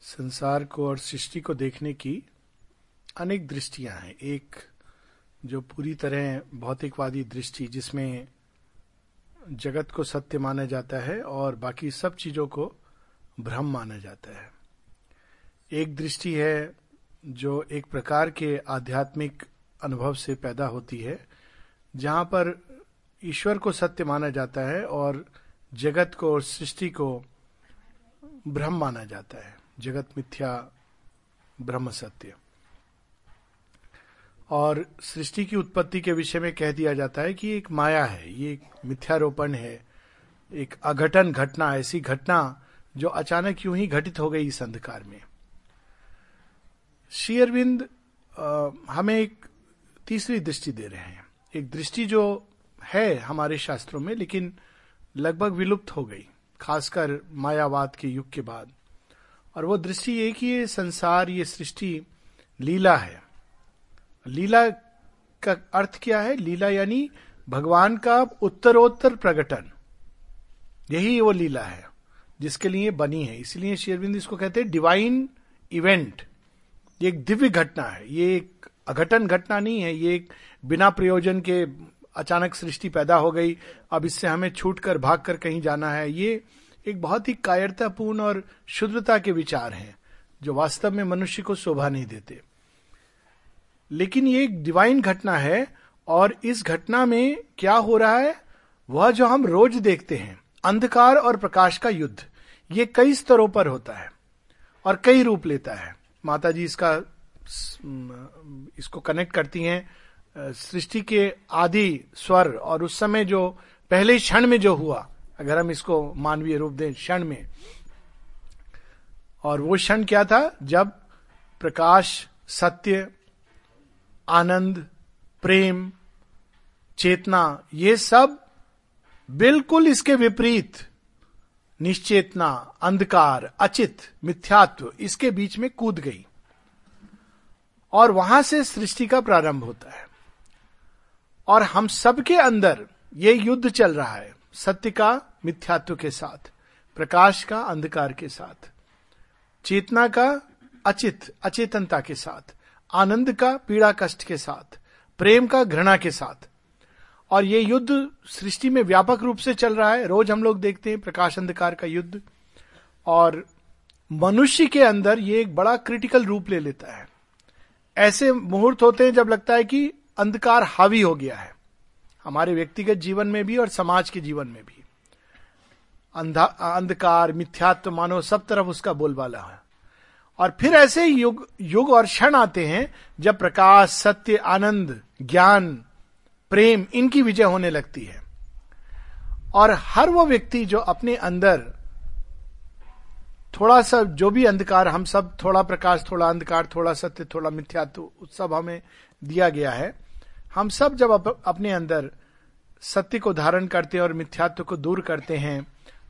संसार को और सृष्टि को देखने की अनेक दृष्टियाँ हैं। एक जो पूरी तरह भौतिकवादी दृष्टि जिसमें जगत को सत्य माना जाता है और बाकी सब चीज़ों को भ्रम माना जाता है। एक दृष्टि है जो एक प्रकार के आध्यात्मिक अनुभव से पैदा होती है, जहाँ पर ईश्वर को सत्य माना जाता है और जगत को और सृष्टि को भ्रम माना जाता है। जगत मिथ्या, ब्रह्म सत्य। और सृष्टि की उत्पत्ति के विषय में कह दिया जाता है कि एक माया है, ये एक मिथ्यारोपण है, एक अघटन घटना, ऐसी घटना जो अचानक यूँ ही घटित हो गई इस अंधकार में। श्री अरविंद हमें एक तीसरी दृष्टि दे रहे हैं। एक दृष्टि जो है हमारे शास्त्रों में, लेकिन लगभग विलुप्त हो गई, खासकर मायावाद के युग के बाद। और वो दृष्टि ये कि ये संसार, ये सृष्टि लीला है। लीला का अर्थ क्या है? लीला यानी भगवान का उत्तरोत्तर प्रकटन। यही वो लीला है, जिसके लिए बनी है। इसलिए शेरबिंद इसको कहते हैं डिवाइन इवेंट ये एक दिव्य घटना है। ये एक अघटन घटना नहीं है। ये एक बिना प्रयोजन के अचानक सृष्टि पैदा हो गई। अब इससे हमें छूट कर भाग कर कहीं जाना है। ये एक बहुत ही कायरतापूर्ण और शुद्धता के विचार हैं, जो वास्तव में मनुष्य को शोभा नहीं देते। लेकिन ये एक डिवाइन घटना है, और इस घटना में क्या हो रहा है? वह जो हम रोज देखते हैं, अंधकार और प्रकाश का युद्ध, ये कई स्तरों पर होता है और कई रूप लेता है। माता जी इसका इसको कनेक्ट करती हैं सृष्टि के आदि स्वर, और उस समय जो पहले क्षण में जो हुआ अगर हम इसको मानवीय रूप दें क्षण में। और वो क्षण क्या था? जब प्रकाश, सत्य, आनंद, प्रेम, चेतना, ये सब बिल्कुल इसके विपरीत, निश्चेतना, अंधकार, अचित, मिथ्यात्व, इसके बीच में कूद गई। और वहाँ से सृष्टि का प्रारंभ होता है। और हम सबके अंदर ये युद्ध चल रहा है। सत्य का, मिथ्यात्व के साथ, प्रकाश का, अंधकार के साथ, चेतना का, अचित, अचेतनता के साथ, आनंद का, पीड़ा कष्ट के साथ, प्रेम का, घृणा के साथ। और ये युद्ध सृष्टि में व्यापक रूप से चल रहा है। रोज हम लोग देखते हैं प्रकाश अंधकार का युद्ध। और मनुष्य के अंदर ये एक बड़ा क्रिटिकल रूप ले लेता है। ऐसे मुहूर्त होते हैं जब लगता है कि अंधकार हावी हो गया है। हमारे व्यक्तिगत जीवन में भी और समाज के जीवन में भी। अंधा, अंधकार, मिथ्यात्व मानो सब तरफ़ उसका बोलबाला है। और फिर ऐसे युग युग और क्षण आते हैं जब प्रकाश, सत्य, आनंद, ज्ञान, प्रेम, इनकी विजय होने लगती है। और हर वो व्यक्ति जो अपने अंदर थोड़ा सा जो भी अंधकार, हम सब थोड़ा प्रकाश, थोड़ा अंधकार, थोड़ा सत्य, थोड़ा मिथ्यात्व सब हमें दिया गया है। हम सब जब अप, अपने अंदर सत्य को धारण करते हैं और मिथ्यात्व को दूर करते हैं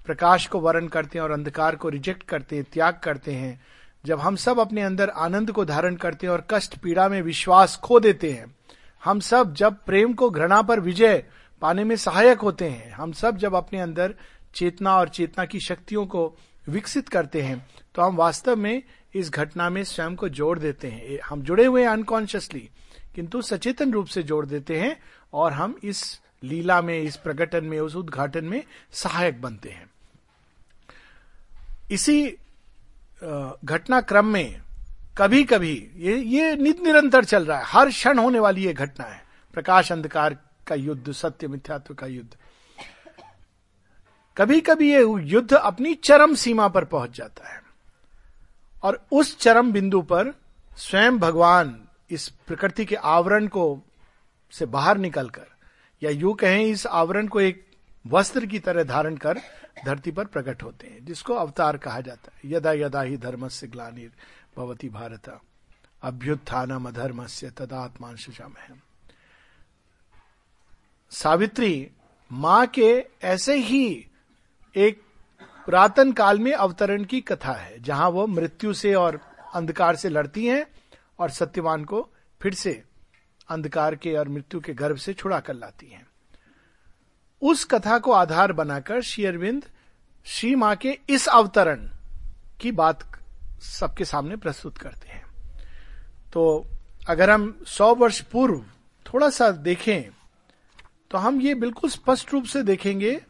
प्रकाश को वर्ण करते हैं और अंधकार को रिजेक्ट करते हैं त्याग करते हैं जब हम सब अपने अंदर आनंद को धारण करते हैं और कष्ट पीड़ा में विश्वास खो देते हैं हम सब जब प्रेम को घृणा पर विजय पाने में सहायक होते हैं हम सब जब अपने अंदर चेतना और चेतना की शक्तियों को विकसित करते हैं तो हम वास्तव में इस घटना में स्वयं को जोड़ देते हैं। हम जुड़े हुए हैं अनकॉन्शियसली। किंतु सचेतन रूप से जोड़ देते हैं और हम इस लीला में, इस प्रकटन में, उस उद्घाटन में सहायक बनते हैं। इसी घटनाक्रम में कभी कभी ये ये नित निरंतर चल रहा है। हर क्षण होने वाली ये घटना है। प्रकाश अंधकार का युद्ध, सत्य मिथ्यात्व का युद्ध। कभी कभी ये युद्ध अपनी चरम सीमा पर पहुँच जाता है। और उस चरम बिंदु पर स्वयं भगवान इस प्रकृति के आवरण को से बाहर निकलकर, या यू कहें, इस आवरण को एक वस्त्र की तरह धारण कर धरती पर प्रकट होते हैं, जिसको अवतार कहा जाता है। यदा यदा ही धर्म से ग्लानिर भवती भारत, अभ्युत्थानम अधर्म से तदात्मान सावित्री, माँ के ऐसे ही एक पुरातन काल में अवतरण की कथा है, जहाँ वो मृत्यु से और अंधकार से लड़ती हैं और सत्यवान को फिर से अंधकार के और मृत्यु के गर्भ से छुड़ा कर लाती हैं। उस कथा को आधार बनाकर श्री अरविंद श्री माँ के इस अवतरण की बात सबके सामने प्रस्तुत करते हैं। तो अगर हम सौ वर्ष पूर्व थोड़ा सा देखें तो हम ये बिल्कुल स्पष्ट रूप से देखेंगे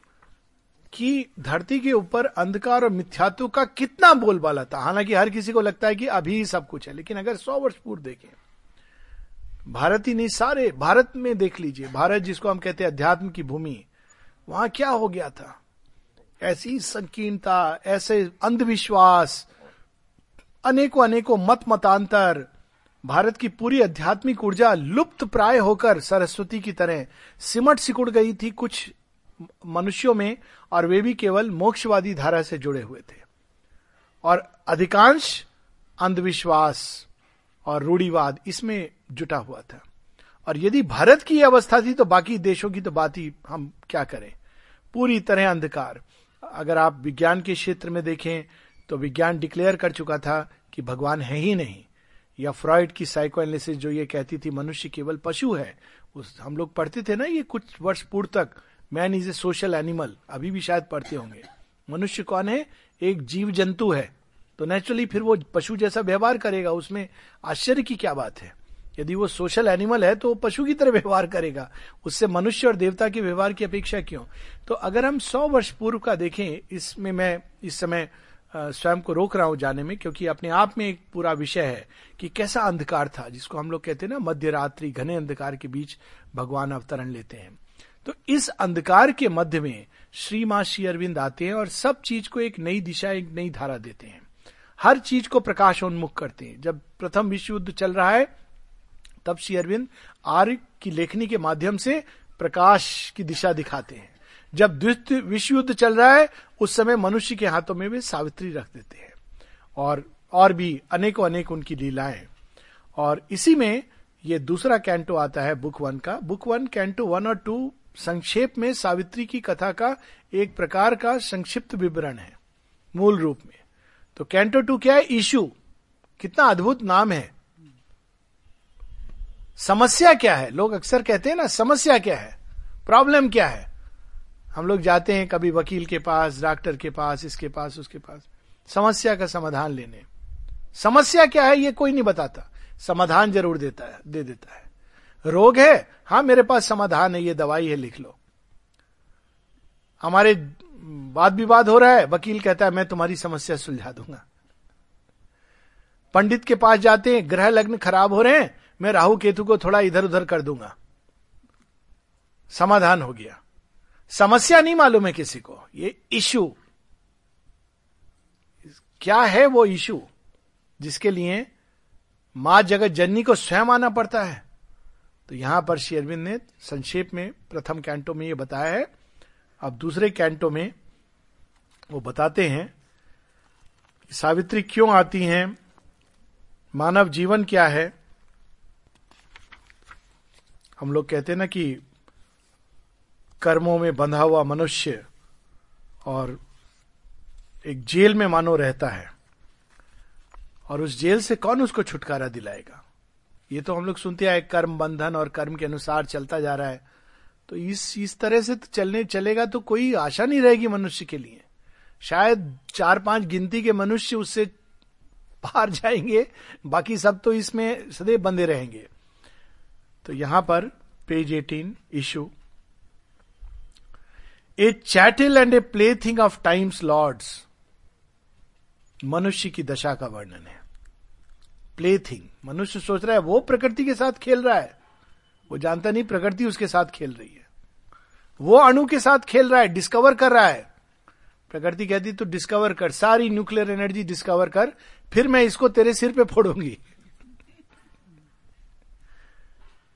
कि धरती के ऊपर अंधकार और मिथ्यात्व का कितना बोलबाला था हालाँकि हर किसी को लगता है कि अभी ही सब कुछ है, लेकिन अगर सौ वर्ष पूर्व देखें, भारत ही नहीं, सारे भारत में देख लीजिए, भारत जिसको हम कहते हैं अध्यात्म की भूमि, वहाँ क्या हो गया था? ऐसी संकीर्णता, ऐसे अंधविश्वास, अनेकों अनेकों मत मतांतर, भारत की पूरी आध्यात्मिक ऊर्जा लुप्त प्राय होकर सरस्वती की तरह सिमट सिकुड़ गई थी कुछ मनुष्यों में और वे भी केवल मोक्षवादी धारा से जुड़े हुए थे। और अधिकांश अंधविश्वास और रूढ़ीवाद इसमें जुटा हुआ था। और यदि भारत की अवस्था थी तो बाकी देशों की तो बात ही हम क्या करें? पूरी तरह अंधकार। अगर आप विज्ञान के क्षेत्र में देखें तो विज्ञान डिक्लेयर कर चुका था कि भगवान है ही नहीं। या फ्रॉइड की साइको एनालिसिस जो ये कहती थी, मनुष्य केवल पशु है, उस हम लोग पढ़ते थे ना ये कुछ वर्ष पूर्व तक man is a social animal अभी भी शायद पढ़ते होंगे। मनुष्य कौन है? एक जीव जंतु है। तो नेचुरली फिर वो पशु जैसा व्यवहार करेगा, उसमें आश्चर्य की क्या बात है? यदि वो सोशल एनिमल है तो वो पशु की तरह व्यवहार करेगा। उससे मनुष्य और देवता के व्यवहार की अपेक्षा क्यों? तो अगर हम सौ वर्ष पूर्व का देखें, इसमें मैं इस समय स्वयं को रोक रहा हूँ जाने में, क्योंकि अपने आप में एक पूरा विषय है कि कैसा अंधकार था, जिसको हम लोग कहते हैं ना मध्य रात्रि घने अंधकार के बीच भगवान अवतरण लेते हैं। तो इस अंधकार के मध्य में श्री माँ श्री अरविंद आते हैं और सब चीज़ को एक नई दिशा, एक नई धारा देते हैं। हर चीज़ को प्रकाशोन्मुख करते हैं। जब प्रथम विश्व युद्ध चल रहा है, तब श्री अरविंद आर्य की लेखनी के माध्यम से प्रकाश की दिशा दिखाते हैं। जब द्वितीय विश्व युद्ध चल रहा है, उस समय मनुष्य के हाथों में वे सावित्री रख देते हैं। और और भी अनेकों अनेक उनकी लीलाएँ। और इसी में ये दूसरा कैंटो आता है बुक वन का। बुक वन, कैंटो वन और टू संक्षेप में सावित्री की कथा का एक प्रकार का संक्षिप्त विवरण है, मूल रूप में। तो कैंटो टू क्या है? इशू कितना अद्भुत नाम है। समस्या क्या है? लोग अक्सर कहते हैं ना, समस्या क्या है? प्रॉब्लम क्या है? हम लोग जाते हैं कभी वकील के पास, डॉक्टर के पास, इसके पास, उसके पास। समस्या का समाधान लेने। समस्या क्या है? ये कोई नहीं बताता। समाधान ज़रूर देता है, दे देता है। रोग है? हाँ, मेरे पास समाधान है, ये दवाई है, लिख लो। हमारे वाद विवाद हो रहा है, वकील कहता है, मैं तुम्हारी समस्या सुलझा दूँगा। पंडित के पास जाते हैं, ग्रह लग्न खराब हो रहे हैं, मैं राहु केतु को थोड़ा इधर उधर कर दूँगा। समाधान हो गया। समस्या नहीं मालूम है किसी को, ये इशू। क्या है वो इशू जिसके लिए माँ जगत जननी को स्वयं आना पड़ता है? तो यहाँ पर शेरविंद ने संक्षेप में प्रथम कैंटो में ये बताया है। अब दूसरे कैंटो में वो बताते हैं सावित्री क्यों आती हैं, मानव जीवन क्या है। हम लोग कहते हैं ना कि कर्मों में बंधा हुआ मनुष्य और एक जेल में मानो रहता है। और उस जेल से कौन उसको छुटकारा दिलाएगा? ये तो हम लोग सुनते आए कर्म बंधन और कर्म के अनुसार चलता जा रहा है। तो इस इस तरह से तो चलने, चलेगा तो कोई आशा नहीं रहेगी मनुष्य के लिए। शायद चार पाँच गिनती के मनुष्य उससे पार जाएँगे, बाकी सब तो इसमें सदैव बंधे रहेंगे। तो यहाँ पर page 18 issue a chattel and a plaything of time's lords मनुष्य की दशा का वर्णन है। प्ले थिंग मनुष्य सोच रहा है, वो प्रकृति के साथ खेल रहा है। वो जानता नहीं प्रकृति उसके साथ खेल रही है। वो अणु के साथ खेल रहा है डिस्कवर कर रहा है। प्रकृति कहती तो डिस्कवर कर, सारी न्यूक्लियर एनर्जी डिस्कवर कर, फिर मैं इसको तेरे सिर पे फोड़ूँगी।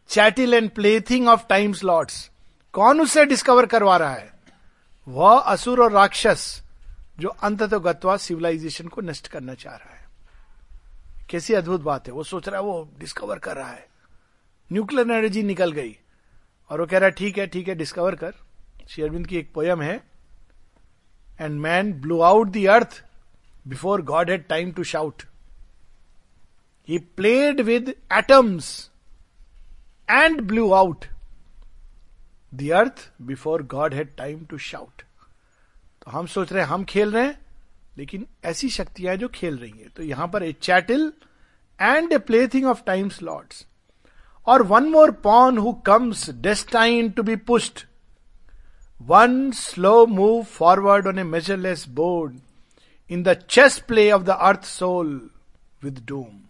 Chattel and plaything of time's lords कौन उससे डिस्कवर करवा रहा है? वह असुर और राक्षस, जो अंत तो गत्वा सिविलाइजेशन को नष्ट करना चाह रहा है। कैसी अद्भुत बात है। वो सोच रहा है, वो डिस्कवर कर रहा है। न्यूक्लियर एनर्जी निकल गई। और वो कह रहा है, ठीक है ठीक है डिस्कवर कर। शेरविंद की एक पोयम है and man blew out the earth before God had time to shout he played with atoms and blew out the earth before God had time to shout तो हम सोच रहे हैं, हम खेल रहे हैं लेकिन ऐसी शक्तियाँ जो खेल रही है। तो यहाँ पर a chattel and a plaything of time slots और one more pawn who comes destined to be pushed one slow move forward on a measureless board in the chess play of the earth soul with doom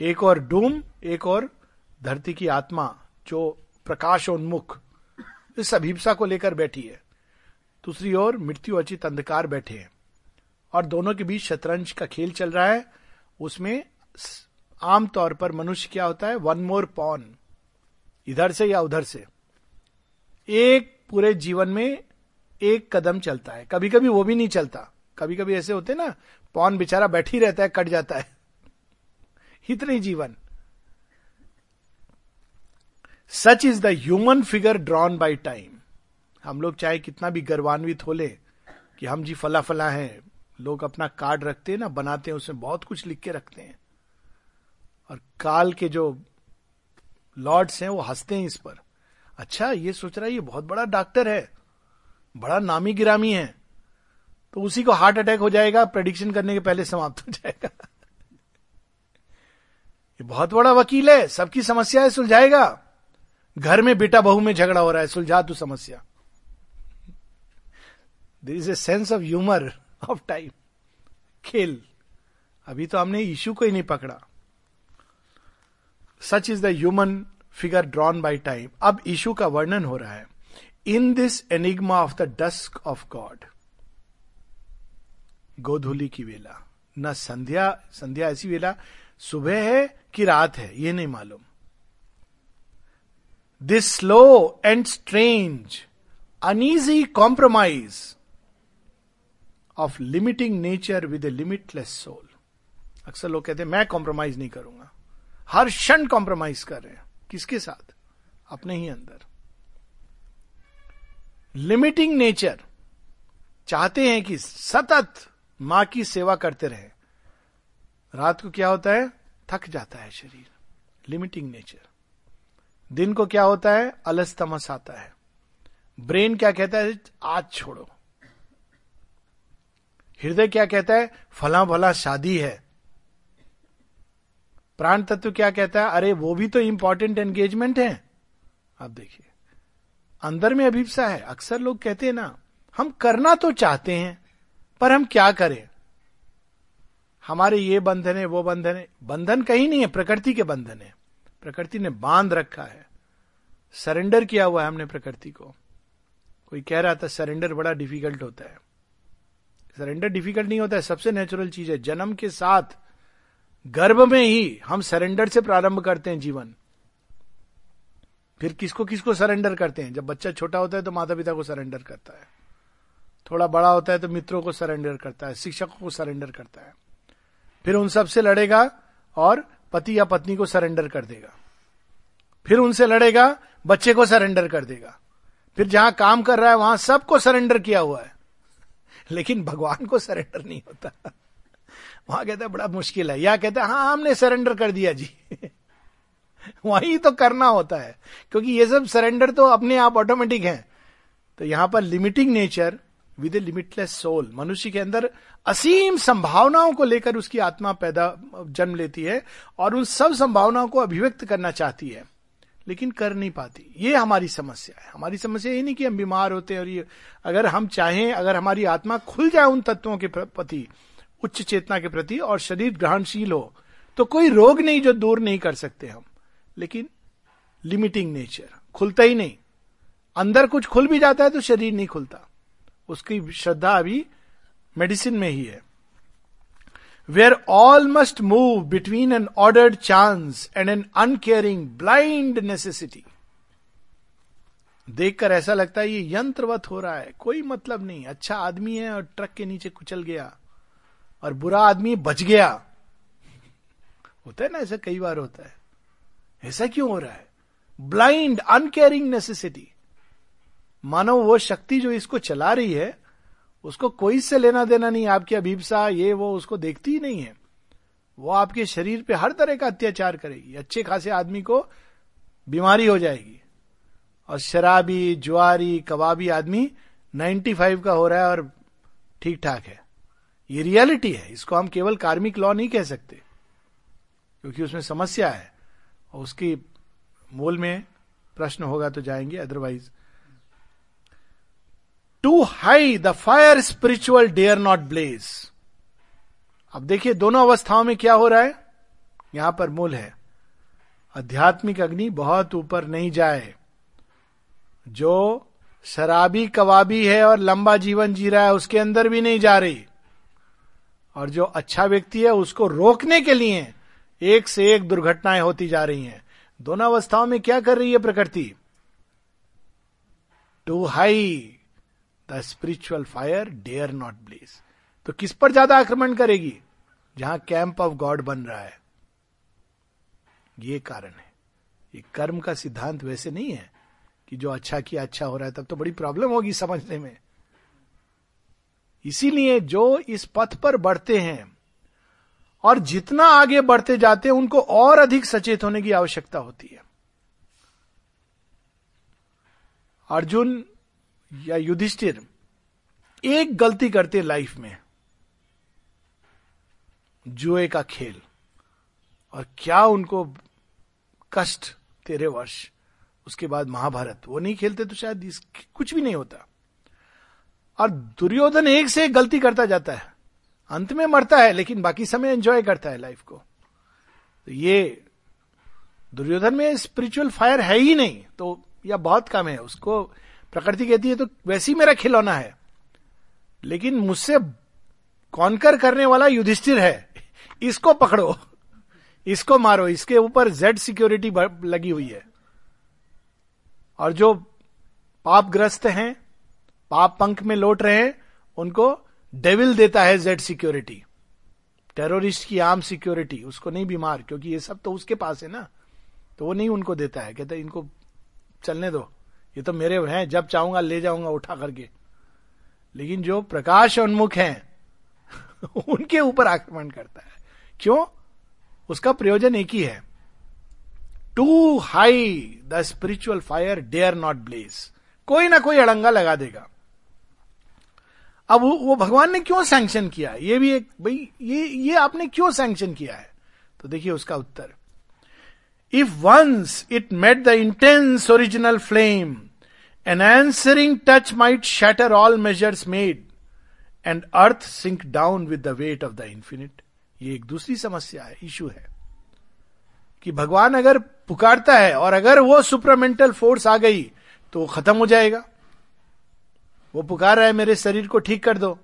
एक और डूम एक और धरती की आत्मा जो प्रकाशोन्मुख इस अभिप्सा को लेकर बैठी है। दूसरी ओर मृत्यु अचित अंधकार बैठे हैं। और दोनों के बीच शतरंज का खेल चल रहा है। उसमें आमतौर पर मनुष्य क्या होता है? वन मोर पॉन इधर से या उधर से। एक पूरे जीवन में एक कदम चलता है। कभी कभी वो भी नहीं चलता। कभी कभी ऐसे होते ना पौन बेचारा बैठी रहता है, कट जाता है। इतने जीवन। Such is the human figure drawn by time हम लोग चाहे कितना भी गर्वान्वित हो ले कि हम जी फला फला हैं। लोग अपना कार्ड रखते हैं ना, बनाते हैं, उसमें बहुत कुछ लिख के रखते हैं। और काल के जो लॉर्ड्स हैं, वो हँसते हैं इस पर। अच्छा ये सोच रहा है, ये बहुत बड़ा डॉक्टर है, बड़ा नामी गिरामी है तो उसी को हार्ट अटैक हो जाएगा, प्रेडिक्शन करने के पहले समाप्त हो जाएगा। ये बहुत बड़ा वकील है, सबकी समस्या है, सुलझाएगा। घर में बेटा बहू में झगड़ा हो रहा है, सुलझा तू समस्या। There is a sense of humour of time खेल अभी तो हमने इशू को ही नहीं पकड़ा. Such is the human figure drawn by time अब इशू का वर्णन हो रहा है. In this enigma of the dusk of God गोधूली की वेला. न संध्या संध्या ऐसी वेला. सुबह है कि रात है, ये नहीं मालूम. This slow and strange uneasy compromise of limiting nature with a limitless soul अक्सर लोग कहते हैं, मैं कॉम्प्रोमाइज नहीं करूँगा। हर क्षण कॉम्प्रोमाइज कर रहे हैं। किसके साथ? अपने ही अंदर. लिमिटिंग नेचर चाहते हैं कि सतत माँ की सेवा करते रहे। रात को क्या होता है? थक जाता है शरीर। लिमिटिंग नेचर दिन को क्या होता है? अलस तमस आता है। ब्रेन क्या कहता है? आज छोड़ो। हृदय क्या कहता है? फला भला शादी है। प्राण तत्व क्या कहता है? अरे, वो भी तो इंपॉर्टेंट एंगेजमेंट है। आप देखिए, अंदर में अभिप्सा है। अक्सर लोग कहते हैं ना, हम करना तो चाहते हैं, पर हम क्या करें? हमारे ये बंधन है, वो बंधन है। बंधन कहीं नहीं है, प्रकृति के बंधन है। प्रकृति ने बाँध रखा है। सरेंडर किया हुआ है हमने प्रकृति को। कोई कह रहा था, सरेंडर बड़ा डिफ़िकल्ट होता है। सरेंडर डिफ़िकल्ट नहीं होता है, सबसे नेचुरल चीज़ है। जन्म के साथ, गर्भ में ही हम सरेंडर से प्रारंभ करते हैं जीवन। फिर किसको किसको सरेंडर करते हैं? जब बच्चा छोटा होता है तो माता पिता को सरेंडर करता है। थोड़ा बड़ा होता है तो मित्रों को सरेंडर करता है, शिक्षकों को सरेंडर करता है। फिर उन सबसे लड़ेगा और पति या पत्नी को सरेंडर कर देगा। फिर उनसे लड़ेगा, बच्चे को सरेंडर कर देगा। फिर जहाँ काम कर रहा है, वहाँ सबको सरेंडर किया हुआ है। लेकिन भगवान को सरेंडर नहीं होता। वहाँ कहता बड़ा मुश्किल है। या कहता है हमने सरेंडर कर दिया जी। वही तो करना होता है, क्योंकि ये सब सरेंडर तो अपने आप ऑटोमेटिक है। तो यहाँ पर limiting nature with a limitless soul मनुष्य के अंदर असीम संभावनाओं को लेकर उसकी आत्मा पैदा, जन्म लेती है और उन सब संभावनाओं को अभिव्यक्त करना चाहती है। लेकिन कर नहीं पाती। ये हमारी समस्या है। हमारी समस्या ये नहीं कि हम बीमार होते हैं और ये अगर हम चाहें, अगर हमारी आत्मा खुल जाए उन तत्वों के प्रति, उच्च चेतना के प्रति और शरीर ग्रहणशील हो तो कोई रोग नहीं जो दूर नहीं कर सकते हम। लेकिन लिमिटिंग नेचर, खुलता ही नहीं। अंदर कुछ खुल भी जाता है तो शरीर नहीं खुलता। उसकी श्रद्धा अभी मेडिसिन में ही है। Where all must move between an ordered chance and an uncaring blind necessity देखकर ऐसा लगता है ये यंत्रवत हो रहा है। कोई मतलब नहीं। अच्छा आदमी है और ट्रक के नीचे कुचल गया और बुरा आदमी बच गया। होता है ना, ऐसा कई बार होता है। ऐसा क्यों हो रहा है? ब्लाइंड अनकेयरिंग नेसेसिटी मानो वो शक्ति जो इसको चला रही है उसको कोई से लेना देना नहीं, आपकी अभीपसा, ये, वो, उसको देखती ही नहीं है। वो आपके शरीर पे हर तरह का अत्याचार करेगी। अच्छे खासे आदमी को बीमारी हो जाएगी। और शराबी जुआरी कबाबी आदमी 95 का हो रहा है और ठीक ठाक है। ये रियलिटी है। इसको हम केवल कार्मिक लॉ नहीं कह सकते, क्योंकि उसमें समस्या है। और उसकी मूल में प्रश्न होगा तो जाएँगे otherwise too high the fire spiritual dare not blaze. अब देखिए, दोनों अवस्थाओं में क्या हो रहा है? यहाँ पर मूल है। आध्यात्मिक अग्नि बहुत ऊपर नहीं जाए। जो शराबी कवाबी है और लंबा जीवन जी रहा है, उसके अंदर भी नहीं जा रही। और जो अच्छा व्यक्ति है, उसको रोकने के लिए एक से एक दुर्घटनाएँ होती जा रही हैं। दोनों अवस्थाओं में क्या कर रही है प्रकृति? Too high the spiritual fire dare not blaze तो किस पर ज़्यादा आक्रमण करेगी? जहाँ कैंप ऑफ़ गॉड बन रहा है। ये कारण है। ये कर्म का सिद्धांत वैसे नहीं है कि जो अच्छा किया अच्छा हो रहा है, तब तो बड़ी प्रॉब्लम होगी समझने में। इसीलिए जो इस पथ पर बढ़ते हैं और जितना आगे बढ़ते जाते हैं, उनको और अधिक सचेत होने की आवश्यकता होती है। अर्जुन या युधिष्ठिर, एक गलती करते लाइफ में, जुए का खेल, और क्या उनको कष्ट तेरे वर्ष उसके बाद महाभारत, वो नहीं खेलते तो शायद कुछ भी नहीं होता। और दुर्योधन एक से एक गलती करता जाता है, अंत में मरता है, लेकिन बाकी समय एंजॉय करता है लाइफ को। तो ये दुर्योधन में स्पिरिचुअल फायर है ही नहीं तो या बहुत कम है, उसको प्रकृति कहती है तो वैसे ही मेरा खिलौना है। लेकिन मुझसे कॉन्कर करने वाला युधिष्ठिर है। इसको पकड़ो। इसको मारो। इसके ऊपर जेड सिक्योरिटी लगी हुई है। और जो पापग्रस्त हैं, पाप पंख में लौट रहे हैं, उनको डेविल देता है जेड सिक्योरिटी टेररिस्ट की आम सिक्योरिटी उसको नहीं बीमार, क्योंकि ये सब तो उसके पास है ना। तो वो नहीं उनको देता है। कहते इनको चलने दो। ये तो मेरे हैं, जब चाहूँगा ले जाऊँगा उठा करके। लेकिन जो प्रकाश उन्मुख हैं, उनके ऊपर आक्रमण करता है। क्यों? उसका प्रयोजन एक ही है। Too high the spiritual fire dare not blaze कोई ना कोई अड़ंगा लगा देगा। अब वो भगवान ने क्यों सैंक्शन किया? ये भी एक, भाई, ये ये आपने क्यों सैंक्शन किया है? तो देखिए उसका उत्तर। If once it met the intense original flame an answering touch might shatter all measures made and earth sink down with the weight of the infinite ये एक दूसरी समस्या है इशू है कि भगवान अगर पुकारता है और अगर वो सुपरमेंटल फोर्स आ गई तो वो खत्म हो जाएगा। वो पुकार रहा है, मेरे शरीर को ठीक कर दो।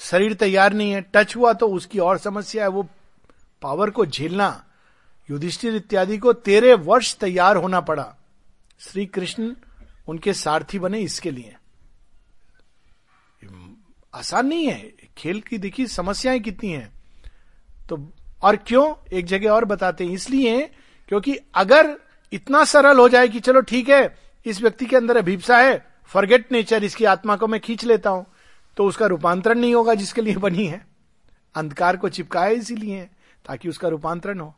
शरीर तैयार नहीं है टच हुआ तो उसकी और समस्या है, वो पावर को झेलना। युधिष्ठिर इत्यादि को तेरे वर्ष तैयार होना पड़ा। श्री कृष्ण उनके सारथी बने इसके लिए। आसान नहीं है। खेल की देखिए समस्याएँ कितनी हैं। तो और क्यों? एक जगह और बताते हैं। इसलिए क्योंकि अगर इतना सरल हो जाए कि चलो ठीक है, इस व्यक्ति के अंदर अभिप्सा है फॉरगेट नेचर इसकी आत्मा को मैं खींच लेता हूँ तो उसका रूपांतरण नहीं होगा जिसके लिए बनी है। अंधकार को चिपकाए इसीलिए ताकि उसका रूपांतरण हो।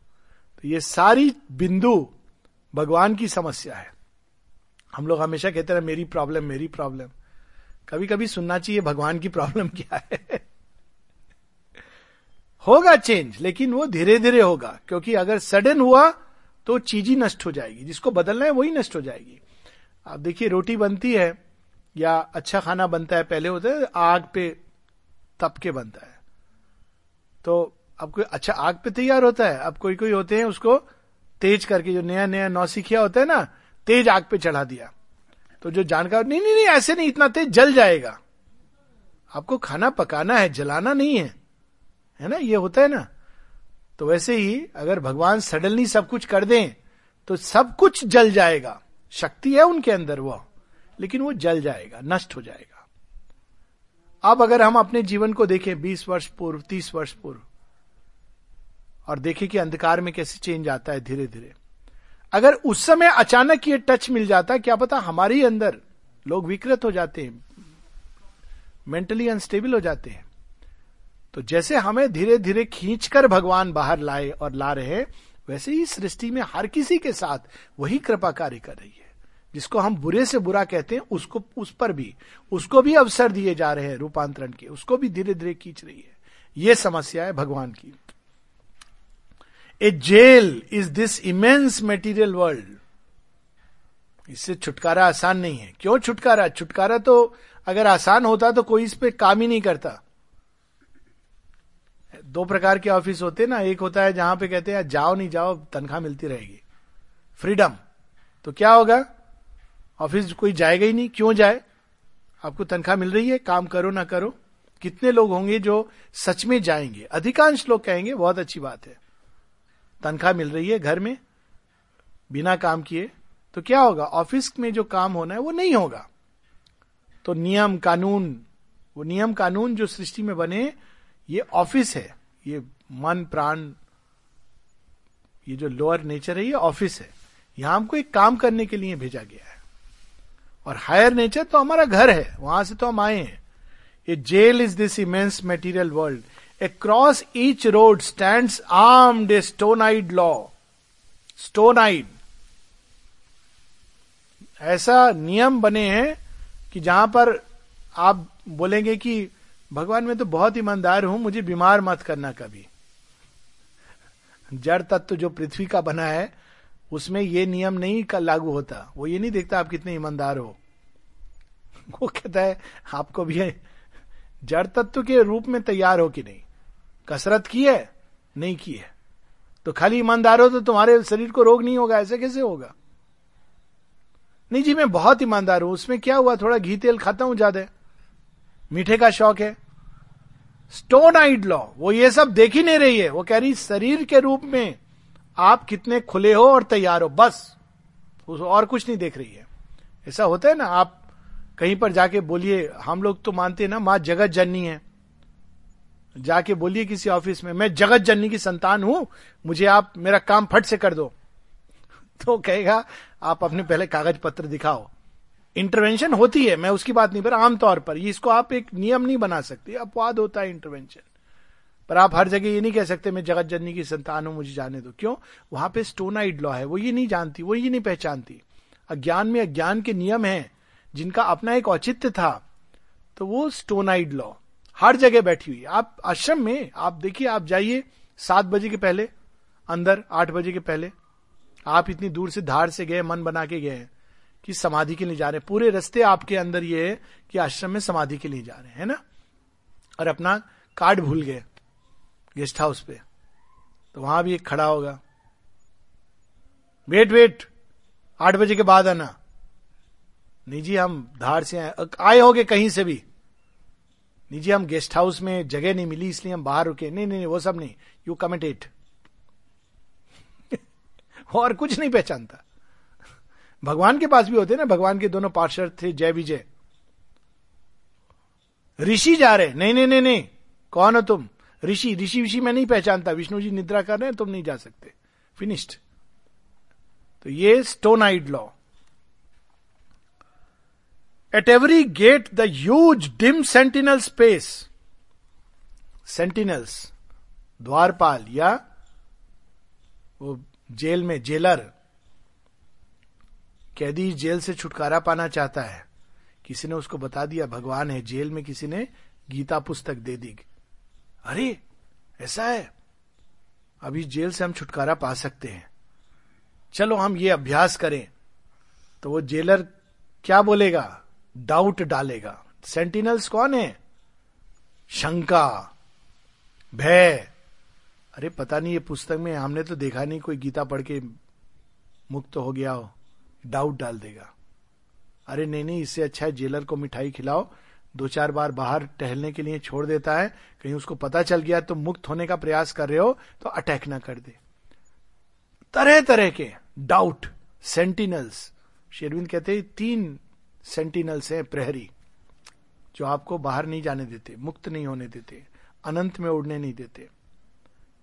तो ये सारी बिंदु भगवान की समस्या है। हम लोग हमेशा कहते रहे मेरी प्रॉब्लम मेरी प्रॉब्लम कभी कभी सुनना चाहिए, भगवान की प्रॉब्लम क्या है? होगा चेंज लेकिन वो धीरे धीरे होगा, क्योंकि अगर सडन हुआ तो चीज़ ही नष्ट हो जाएगी। जिसको बदलना है, वही नष्ट हो जाएगी। आप देखिए, रोटी बनती है, या अच्छा खाना बनता है, पहले होता है, आग पे तप के बनता है। तो अब कोई अच्छा आग पे तैयार होता है, अब कोई कोई होते हैं, उसको तेज करके, जो नया नया नौसिखिया होता है ना तेज आग पे चढ़ा दिया। तो जो जानकार, नहीं नहीं नहीं, ऐसे नहीं, इतना तेज जल जाएगा। आपको खाना पकाना है, जलाना नहीं है। है ना? ये होता है ना? तो वैसे ही अगर भगवान सडनली सब कुछ कर दें तो सब कुछ जल जाएगा। शक्ति है उनके अंदर वह लेकिन वो जल जाएगा, नष्ट हो जाएगा। अब अगर हम अपने जीवन को देखें 20 वर्ष पूर्व 30 वर्ष पूर्व, और देखें कि अंधकार में कैसे चेंज आता है धीरे धीरे अगर उस समय अचानक ये टच मिल जाता, क्या पता हमारे ही अंदर लोग विकृत हो जाते हैं मेंटली अनस्टेबल हो जाते हैं। तो जैसे हमें धीरे धीरे खींचकर भगवान बाहर लाए और ला रहे, वैसे ही सृष्टि में हर किसी के साथ वही कृपा कार्य कर रही है। जिसको हम बुरे से बुरा कहते हैं, उसको, उस पर भी, उसको भी अवसर दिए जा रहे हैं रूपांतरण के, उसको भी धीरे धीरे खींच रही है। ये समस्या है भगवान की। A jail is this immense material world इससे छुटकारा आसान नहीं है। क्यों छुटकारा? छुटकारा तो अगर आसान होता तो कोई इस पर काम ही नहीं करता। दो प्रकार के ऑफ़िस होते ना। एक होता है जहाँ पे कहते हैं जाओ नहीं जाओ, तनख्वाह मिलती रहेगी। फ्रीडम तो क्या होगा? ऑफ़िस कोई जाएगा ही नहीं। क्यों जाए? आपको तनख्वाह मिल रही है, काम करो ना करो। कितने लोग होंगे जो सच में जाएँगे? अधिकांश लोग कहेंगे, बहुत अच्छी बात है। तनख्वाह मिल रही है घर में, बिना काम किए तो क्या होगा? ऑफ़िस में जो काम होना है, वो नहीं होगा। तो नियम कानून, वो नियम कानून जो सृष्टि में बने, ये ऑफ़िस है। ये मन, प्राण, ये जो लोअर नेचर है, ये ऑफ़िस है। यहाँ हमको एक काम करने के लिए भेजा गया है। और हायर नेचर तो हमारा घर है, वहाँ से तो हम आए हैं। A jail is this immense material world. Across each road stand armed a stone eyed law stone eyed ऐसा नियम बने हैं कि जहाँ पर आप बोलेंगे कि, भगवान, मैं तो बहुत ईमानदार हूँ, मुझे बीमार मत करना कभी। जड़ तत्व जो पृथ्वी का बना है, उसमें ये नियम नहीं का लागू होता। वो ये नहीं देखता आप कितने ईमानदार हो। वो कहता है, आपको भी जड़ तत्व के रूप में तैयार हो कि नहीं? कसरत की है? नहीं की है। तो खाली ईमानदार हो तो तुम्हारे शरीर को रोग नहीं होगा, ऐसे कैसे होगा? नहीं जी, मैं बहुत ईमानदार हूँ। उसमें क्या हुआ? थोड़ा घी तेल खाता हूँ ज़्यादा। मीठे का शौक है। स्टोन आइड लॉ वो ये सब देख ही नहीं रही है। वो कह रही, शरीर के रूप में आप कितने खुले हो और तैयार हो। बस और कुछ नहीं देख रही है। ऐसा होता है ना, आप कहीं पर जाके बोलिए, हम लोग तो मानते हैं ना, माँ जगत जननी है। जाके बोलिए किसी ऑफ़िस में, मैं जगत जननी की संतान हूँ, मुझे आप मेरा काम फट से कर दो। तो कहेगा, आप अपने पहले कागज़ पत्र दिखाओ। इंटरवेंशन होती है, मैं उसकी बात नहीं, पर आमतौर पर इसको आप एक नियम नहीं बना सकते अपवाद होता है इंटरवेंशन पर आप हर जगह ये नहीं कह सकते, मैं जगत जननी की संतान हूँ, मुझे जाने दो। क्यों? वहाँ पे स्टोनाइड लॉ है, वो ये नहीं जानती, वो ये नहीं पहचानती। अज्ञान में अज्ञान के नियम है। जिनका अपना एक औचित्य था तो वो स्टोनाइड लॉ हर जगह बैठी हुई। आप आश्रम में, आप देखिए, आप जाइए, सात बजे के पहले, अंदर आठ बजे के पहले, आप इतनी दूर से धार से गए, मन बना के गए कि समाधि के लिए जा रहे हैं। पूरे रस्ते आपके अंदर ये है कि आश्रम में समाधि के लिए जा रहे हैं ना? और अपना कार्ड भूल गए, गेस्ट हाउस पे। तो वहाँ भी एक खड़ा होगा। वेट वेट, आठ बजे के बाद आना। नहीं जी हम धार से आए आए होगे कहीं से भी। नहीं जी हम गेस्ट हाउस में जगह नहीं मिली इसलिए हम बाहर रुके। नहीं नहीं, नहीं वो सब नहीं। यू कमेंट इट और कुछ नहीं पहचानता। भगवान के पास भी होते ना भगवान के दोनों पार्षद थे जय विजय। ऋषि जा रहे नहीं नहीं नहीं नहीं। कौन हो तुम? ऋषि ऋषि ऋषि मैं नहीं पहचानता। विष्णु जी निद्रा कर रहे हैं तुम नहीं जा सकते। फिनिश्ड तो ये stone eyed law at every gate the huge dim sentinel space sentinels द्वारपाल या वो जेल में, जेलर. कैदी जेल से छुटकारा पाना चाहता है। किसी ने उसको बता दिया, भगवान है, जेल में किसी ने गीता पुस्तक दे दी। अरे, ऐसा है? अभी जेल से हम छुटकारा पा सकते हैं। चलो, हम ये अभ्यास करें। तो वो जेलर क्या बोलेगा? डाउट डालेगा। सेंटिनल्स कौन है? शंका, भय। अरे पता नहीं, ये पुस्तक में हमने तो देखा नहीं, कोई गीता पढ़ के मुक्त हो गया हो। डाउट डाल देगा। अरे नहीं नहीं, इससे अच्छा है जेलर को मिठाई खिलाओ। दो चार बार बाहर टहलने के लिए छोड़ देता है, कहीं उसको पता चल गया तो मुक्त होने का प्रयास कर रहे हो तो अटैक ना कर दे। तरह तरह के डाउट सेंटिनल्स शेरविंद कहते हैं, तीन सेंटिनल्स हैं प्रहरी, जो आपको बाहर नहीं जाने देते, मुक्त नहीं होने देते, अनंत में उड़ने नहीं देते।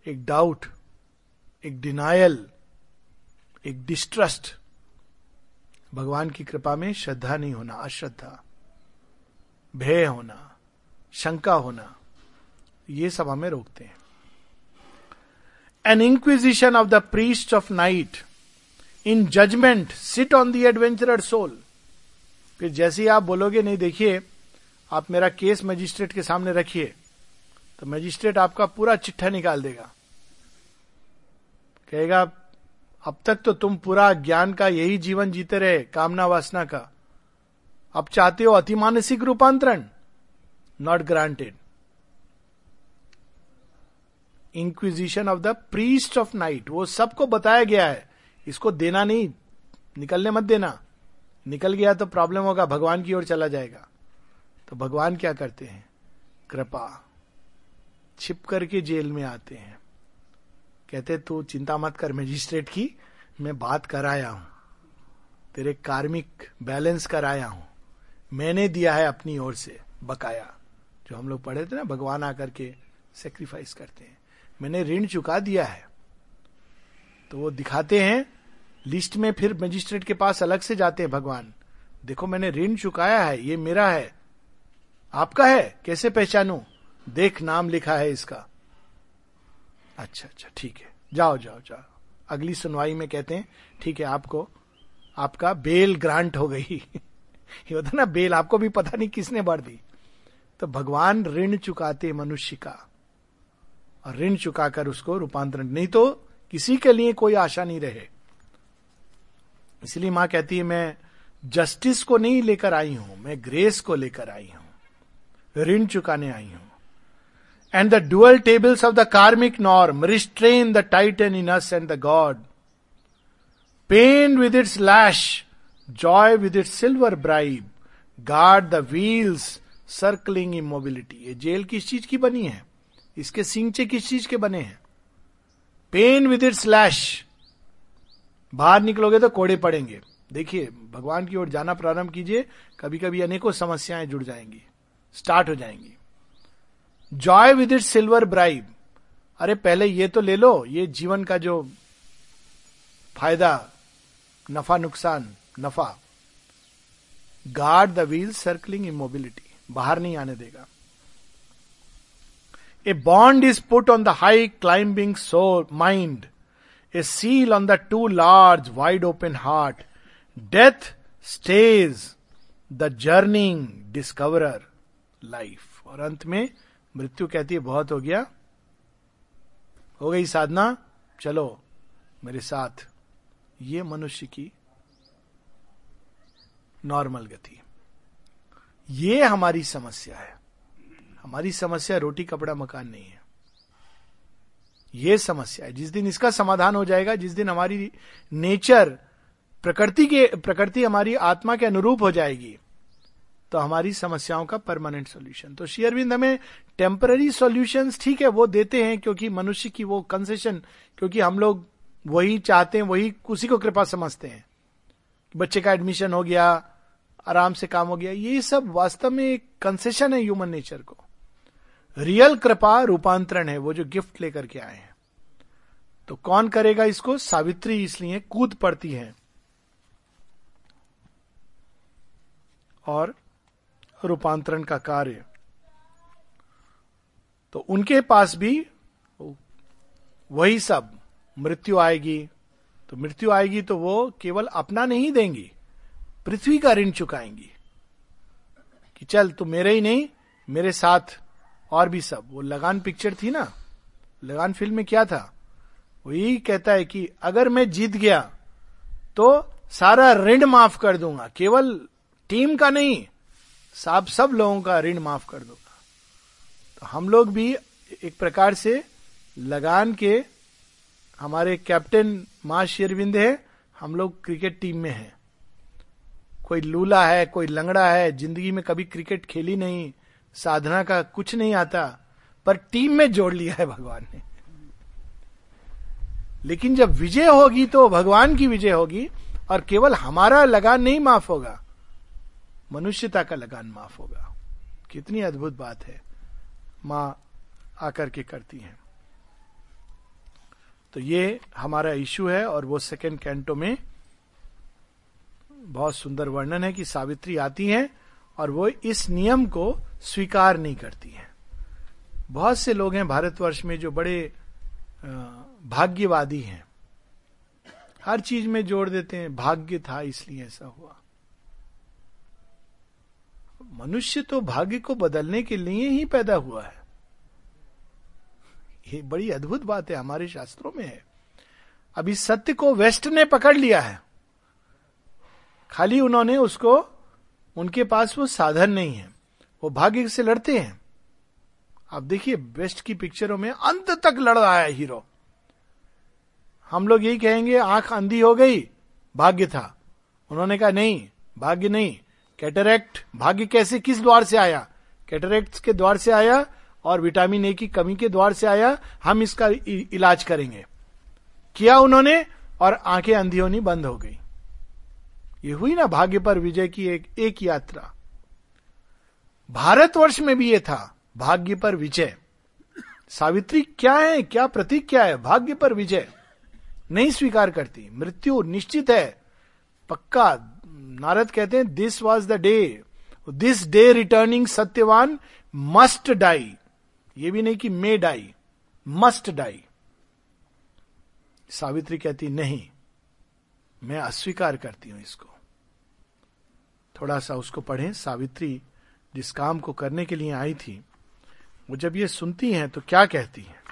एक डाउट एक डिनायल एक डिस्ट्रस्ट भगवान की कृपा में श्रद्धा नहीं होना, अश्रद्धा, भय होना, शंका होना, ये सब हमें रोकते हैं। An inquisition of the priest of night in judgment sit on the adventure soul फिर जैसे ही आप बोलोगे, नहीं, देखिए, आप मेरा केस मजिस्ट्रेट के सामने रखिए तो मजिस्ट्रेट आपका पूरा चिट्ठा निकाल देगा। कहेगा, अब तक तो तुम पूरा ज्ञान का यही जीवन जीते रहे, कामना वासना का। अब चाहते हो अतिमानसिक रूपांतरण? Not granted inquisition of the priest of night वो सबको बताया गया है। इसको देना नहीं, निकलने मत देना। निकल गया तो प्रॉब्लम होगा, भगवान की ओर चला जाएगा। तो भगवान क्या करते हैं? कृपा। छिप करके जेल में आते हैं। कहते, तू चिंता मत कर, मजिस्ट्रेट की, मैं बात कराया हूँ। तेरे कार्मिक बैलेंस कराया हूँ। मैंने दिया है अपनी ओर से बकाया। जो हम लोग पढ़े थे ना, भगवान आकर के सेक्रीफाइस करते हैं। मैंने ऋण चुका दिया है। तो वो दिखाते हैं लिस्ट में फिर मजिस्ट्रेट के पास अलग से जाते हैं, भगवान। देखो, मैंने ऋण चुकाया है, ये मेरा है। आपका है? कैसे पहचानू? देख, नाम लिखा है इसका। अच्छा अच्छा ठीक है। जाओ जाओ जाओ। अगली सुनवाई में कहते हैं, ठीक है, आपको, आपका बेल ग्रांट हो गई। ये होता ना, बेल, आपको भी पता नहीं किसने बढ़ दी। तो भगवान ऋण चुकाते मनुष्य का। और ऋण चुकाकर उसको रूपांतरण। नहीं तो किसी के लिए कोई आशा नहीं रहे। इसलिए माँ कहती है, मैं जस्टिस को नहीं लेकर आई हूँ, मैं ग्रेस को लेकर आई हूँ, ऋण चुकाने आई हूँ। And the dual tables of the karmic norm restrain the titan in us and the god pain with its lash joy with its silver bribe guard the wheels circling in mobility ये jail किस चीज़ की बनी है? इसके सिंचे किस चीज़ के बने हैं? पेन विद इट्स लैश बाहर निकलोगे तो कोड़े पड़ेंगे। देखिए, भगवान की ओर जाना प्रारंभ कीजिए कभी कभी अनेकों समस्याएँ जुड़ जाएँगी, स्टार्ट हो जाएँगी। Joy with it silver bribe अरे, पहले ये तो ले लो, ये जीवन का जो फ़ायदा, नफा नुकसान, नफा। Guard the wheel circling immobility बाहर नहीं आने देगा। A bond is put on the high climbing so mind a seal on the too large wide open heart death stage the journeying discoverer life और अंत में मृत्यु कहती है, बहुत हो गया। हो गई साधना। चलो मेरे साथ। ये मनुष्य की नॉर्मल गति ये हमारी समस्या है। हमारी समस्या रोटी कपड़ा मकान नहीं है। ये समस्या है। जिस दिन इसका समाधान हो जाएगा, जिस दिन हमारी नेचर प्रकृति के, प्रकृति हमारी आत्मा के अनुरूप हो जाएगी तो हमारी समस्याओं का परमानेंट सॉल्यूशन तो शेयरविंद हमें टेम्पररी सॉल्यूशंस ठीक है, वो देते हैं, क्योंकि मनुष्य की वो कंसेशन क्योंकि हम लोग वही चाहते हैं, वही उसी को कृपा समझते हैं। बच्चे का एडमिशन हो गया, आराम से काम हो गया, ये सब वास्तव में एक कंसेशन है ह्यूमन नेचर को। रियल कृपा रूपांतरण है, वो जो गिफ्ट लेकर के आए हैं। तो कौन करेगा इसको? सावित्री इसलिए कूद पड़ती है। और रूपांतरण का कार्य। तो उनके पास भी वही सब। मृत्यु आएगी। तो मृत्यु आएगी तो वो केवल अपना नहीं देंगी, पृथ्वी का ऋण चुकाएँगी। कि चल, तू मेरे ही नहीं, मेरे साथ और भी सब। वो लगान पिक्चर थी ना। लगान फ़िल्म में क्या था? वो यही कहता है कि अगर मैं जीत गया तो सारा ऋण माफ़ कर दूँगा। केवल टीम का नहीं साहब सब लोगों का ऋण माफ़ कर दूँगा। तो हम लोग भी एक प्रकार से लगान के हमारे कैप्टन माँ शेरविंद है। हम लोग क्रिकेट टीम में हैं। कोई लूला है, कोई लंगड़ा है, ज़िंदगी में कभी क्रिकेट खेली नहीं। साधना का कुछ नहीं आता, पर टीम में जोड़ लिया है भगवान ने। लेकिन जब विजय होगी तो भगवान की विजय होगी, और केवल हमारा लगान नहीं माफ़ होगा, मनुष्यता का लगान माफ़ होगा। कितनी अद्भुत बात है, माँ आकर के करती हैं। तो ये हमारा इशू है, और वो सेकेंड कैंटो में बहुत सुंदर वर्णन है कि सावित्री आती हैं और वो इस नियम को स्वीकार नहीं करती हैं। बहुत से लोग हैं भारतवर्ष में जो बड़े भाग्यवादी हैं। हर चीज़ में जोड़ देते हैं, भाग्य था इसलिए ऐसा हुआ। मनुष्य तो भाग्य को बदलने के लिए ही पैदा हुआ है। ये बड़ी अद्भुत बात है, हमारे शास्त्रों में है। अभी सत्य को वेस्ट ने पकड़ लिया है। खाली उन्होंने उसको उनके पास वो साधन नहीं है। वो भाग्य से लड़ते हैं। आप देखिए बेस्ट की पिक्चरों में अंत तक लड़ रहा है हीरो हम लोग यही कहेंगे, आँख अंधी हो गई, भाग्य था। उन्होंने कहा, नहीं, भाग्य नहीं। कैटरेक्ट भाग्य कैसे, किस द्वार से आया? कैटरेक्ट के द्वार से आया और विटामिन ए की कमी के द्वार से आया। हम इसका इलाज करेंगे। किया उन्होंने और आँखें अंधी होनी बंद हो गई। ये हुई ना भाग्य पर विजय की एक एक यात्रा। भारतवर्ष में भी ये था, भाग्य पर विजय। सावित्री क्या है, क्या प्रतीक क्या है? भाग्य पर विजय। नहीं स्वीकार करती, मृत्यु निश्चित है। पक्का, नारद कहते हैं this was the day this day returning Satyavan must die ये भी नहीं कि may die must die Savitri कहती, नहीं मैं अस्वीकार करती हूँ इसको। थोड़ा सा उसको पढ़ें। सावित्री जिस काम को करने के लिए आई थी, वो जब ये सुनती हैं तो क्या कहती हैं?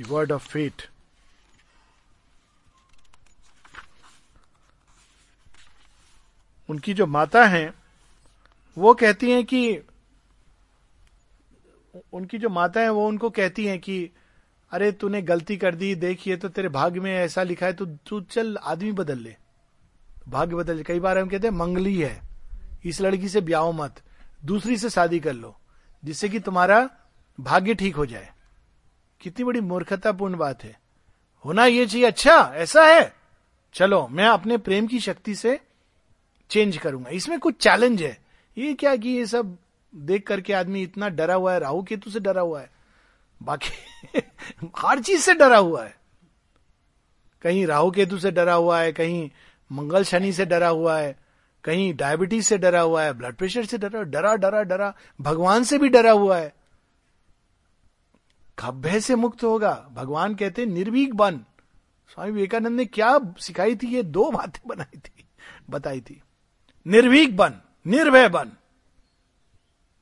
द वर्ड ऑफ़ फेट उनकी जो माता हैं, वो कहती हैं कि, उनकी जो माता है, वो उनको कहती हैं कि अरे तूने गलती कर दी, देखिए तो तेरे भाग्य में ऐसा लिखा है तो तू चल, आदमी बदल ले। भाग्य बदल कई बार हम कहते हैं, मंगली है। इस लड़की से ब्याह मत, दूसरी से शादी कर लो, जिससे कि तुम्हारा भाग्य ठीक हो जाए। कितनी बड़ी मूर्खतापूर्ण बात है। होना ये चाहिए अच्छा ऐसा है। चलो, मैं अपने प्रेम की शक्ति से चेंज करूँगा। इसमें कुछ चैलेंज है। ये क्या कि ये सब देख करके आदमी इतना डरा हुआ है, राहु केतु से डरा हुआ है। बाकी हर चीज़ से डरा हुआ है। कहीं राहु केतु से डरा हुआ है, कहीं मंगल शनि से डरा हुआ है, कहीं डायबिटीज़ से डरा हुआ है ब्लड प्रेशर से डरा डरा डरा डरा, भगवान से भी डरा हुआ है। कब भय से मुक्त होगा? भगवान कहते निर्भीक बन। स्वामी विवेकानंद ने क्या सिखाई थी? ये दो बातें बनाई थी, बताई थी। निर्भीक बन, निर्भय बन।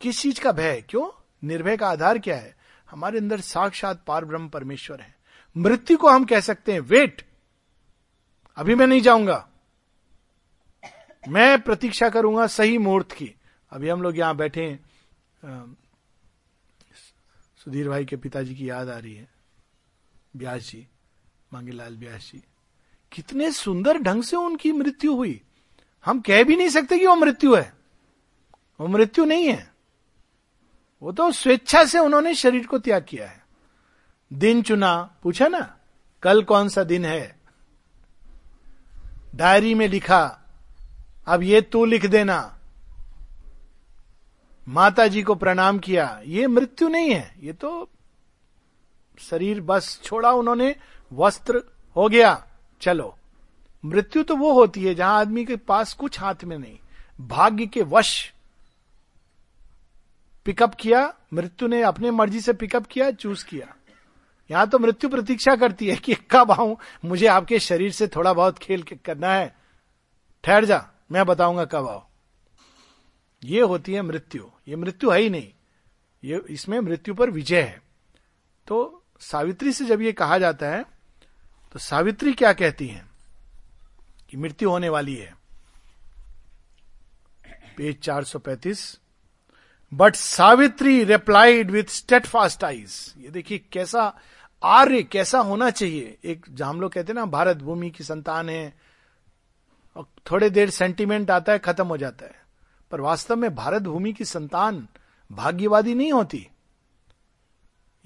किस चीज़ का भय क्यों? निर्भय का आधार क्या है? हमारे अंदर साक्षात पार ब्रह्म परमेश्वर है। मृत्यु को हम कह सकते हैं वेट अभी मैं नहीं जाऊँगा। मैं प्रतीक्षा करूँगा सही मुहूर्त की। अभी हम लोग यहाँ बैठे सुधीर भाई के पिताजी की याद आ रही है, ब्यास जी, मांगेलाल ब्यास जी। कितने सुंदर ढंग से उनकी मृत्यु हुई। हम कह भी नहीं सकते कि वो मृत्यु है। वो मृत्यु नहीं है। वो तो स्वेच्छा से उन्होंने शरीर को त्याग किया है। दिन चुना, पूछा ना, कल कौन सा दिन है? डायरी में लिखा, अब ये तू लिख देना। माता जी को प्रणाम किया, ये मृत्यु नहीं है, ये तो शरीर बस छोड़ा उन्होंने, वस्त्र हो गया, चलो। मृत्यु तो वो होती है जहाँ आदमी के पास कुछ हाथ में नहीं, भाग्य के वश पिकअप किया, मृत्यु ने अपने मर्ज़ी से पिकअप किया चूज़ किया। यहाँ तो मृत्यु प्रतीक्षा करती है कि कब आऊँ, मुझे आपके शरीर से थोड़ा बहुत खेल करना है। ठहर जा, मैं बताऊँगा कब आओ। ये होती है मृत्यु। ये मृत्यु है ही नहीं। ये इसमें मृत्यु पर विजय है। तो सावित्री से जब ये कहा जाता है तो सावित्री क्या कहती है? कि मृत्यु होने वाली है। Page 435 but Savitri replied with steadfast eyes ये देखिए कैसा आर्य, कैसा होना चाहिए। एक हम लोग कहते हैं ना, भारत भूमि की संतान है, और थोड़े देर सेंटिमेंट आता है, खत्म हो जाता है। पर वास्तव में भारत भूमि की संतान भाग्यवादी नहीं होती।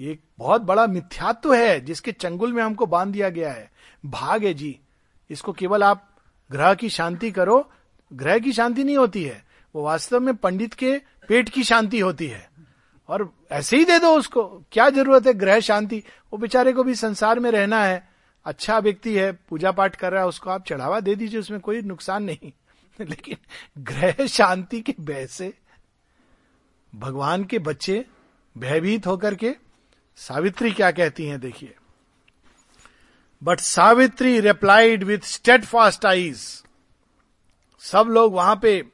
ये एक बहुत बड़ा मिथ्यात्व है, जिसके चंगुल में हमको बाँध दिया गया है। भाग है जी। इसको केवल आप ग्रह की शांति करो। ग्रह की शांति नहीं होती है। वो वास्तव में पंडित के पेट की शांति होती है। और ऐसे ही दे दो उसको। क्या ज़रूरत है ग्रह शांति? वो बेचारे को भी संसार में रहना है। अच्छा व्यक्ति है पूजा पाठ कर रहा है, उसको आप चढ़ावा दे दीजिए, उसमें कोई नुकसान नहीं। लेकिन ग्रह शांति के भय से भगवान के बच्चे भयभीत होकर के सावित्री क्या कहती हैं, देखिए। But Savitri replied with steadfast eyes सब लोग वहाँ पे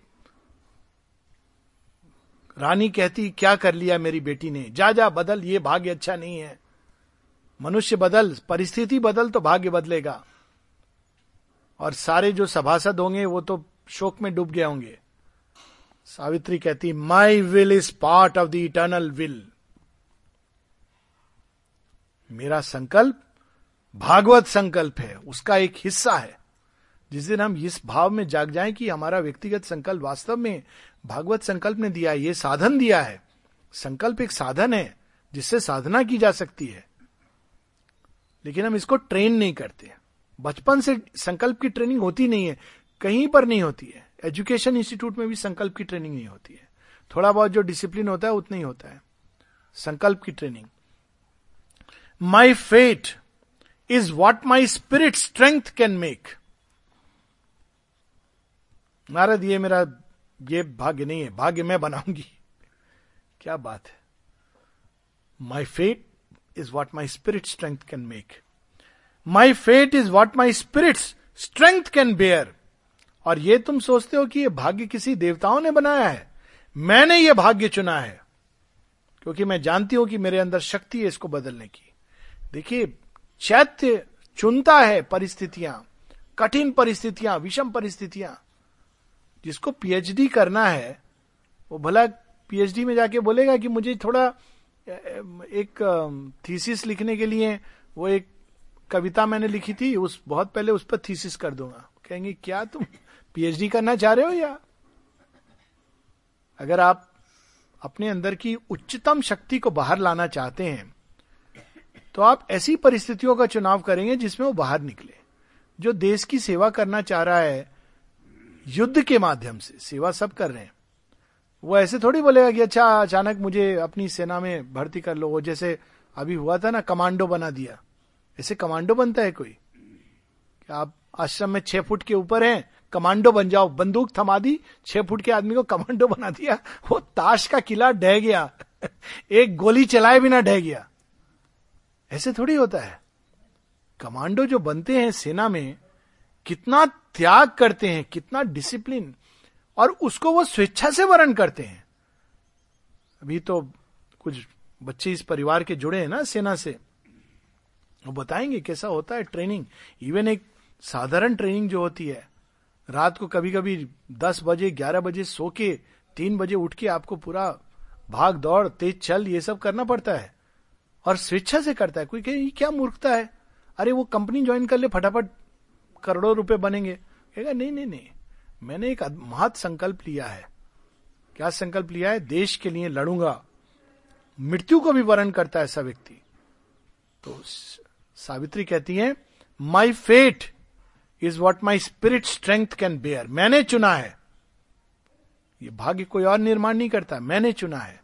रानी कहती, क्या कर लिया मेरी बेटी ने? जा जा, बदल, ये भाग्य अच्छा नहीं है। मनुष्य बदल, परिस्थिति बदल तो भाग्य बदलेगा। और सारे जो सभासद होंगे, वो तो शोक में डूब गए होंगे। सावित्री कहती my will is part of the eternal will मेरा संकल्प भागवत संकल्प है, उसका एक हिस्सा है। जिस दिन हम इस भाव में जाग जाए कि हमारा व्यक्तिगत संकल्प वास्तव में भागवत संकल्प ने दिया ये साधन दिया है। संकल्प एक साधन है, जिससे साधना की जा सकती है। लेकिन हम इसको ट्रेन नहीं करते बचपन से संकल्प की ट्रेनिंग होती नहीं है, कहीं पर नहीं होती है। एजुकेशन इंस्टीट्यूट में भी संकल्प की ट्रेनिंग नहीं होती है। थोड़ा बहुत जो डिसिप्लिन होता है, उतना ही होता है। संकल्प की training. My fate is what my spirit strength can make Narad, ये मेरा, ये भाग्य नहीं है, भाग्य मैं बनाऊँगी। क्या बात है। My fate is what my spirit strength can make my fate is what my spirit strength can bear और ये तुम सोचते हो कि ये भाग्य किसी देवताओं ने बनाया है। मैंने ये भाग्य चुना है। क्योंकि मैं जानती हूँ कि मेरे अंदर शक्ति है इसको बदलने की। देखिए, चैत्य चुनता है परिस्थितियाँ, कठिन परिस्थितियाँ, विषम परिस्थितियाँ। जिसको पीएचडी करना है, वो भला पीएचडी में जाके बोलेगा कि मुझे थोड़ा, एक थीसिस लिखने के लिए, वो एक कविता मैंने लिखी थी, उस, बहुत पहले उस पर थीसिस कर दूँगा। कहेंगे, क्या तुम पीएचडी करना चाह रहे हो या? अगर आप अपने अंदर की उच्चतम शक्ति को बाहर लाना चाहते हैं तो आप ऐसी परिस्थितियों का चुनाव करेंगे जिसमें वो बाहर निकले। जो देश की सेवा करना चाह रहा है युद्ध के माध्यम से, सेवा सब कर रहे हैं। वो ऐसे थोड़ी बोलेगा कि अच्छा अचानक मुझे अपनी सेना में भर्ती कर लो। वो जैसे अभी हुआ था ना, कमांडो बना दिया। ऐसे कमांडो बनता है कोई? क्या आप आश्रम में छह फुट के ऊपर हैं, कमांडो बन जाओ। बंदूक थमा दी, छह फुट के आदमी को कमांडो बना दिया। वो ताश का किला ढह गया। एक गोली चलाए बिना ढह गया। ऐसे थोड़ी होता है। कमांडो जो बनते हैं सेना में, कितना त्याग करते हैं, कितना डिसिप्लिन और उसको वो स्वेच्छा से वर्ण करते हैं। अभी तो कुछ बच्चे इस परिवार के जुड़े हैं ना, सेना से। वो बताएँगे कैसा होता है ट्रेनिंग इवन एक साधारण ट्रेनिंग जो होती है, रात को कभी कभी दस बजे, ग्यारह बजे सो के तीन बजे उठ के आपको पूरा भाग दौड़, तेज चल, ये सब करना पड़ता है। और स्वेच्छा से करता है। कोई कहे क्या मूर्खता है? अरे, वो कंपनी ज्वाइन कर ले फटाफट। करोड़ों रुपए बनेंगे। कहेगा, नहीं नहीं नहीं। मैंने एक महत संकल्प लिया है। क्या संकल्प लिया है? देश के लिए लड़ूँगा। मृत्यु को भी वर्ण करता है ऐसा व्यक्ति। तो सावित्री कहती है my fate is what my spirit strength can bear मैंने चुना है। ये भाग्य कोई और निर्माण नहीं करता। मैंने चुना है।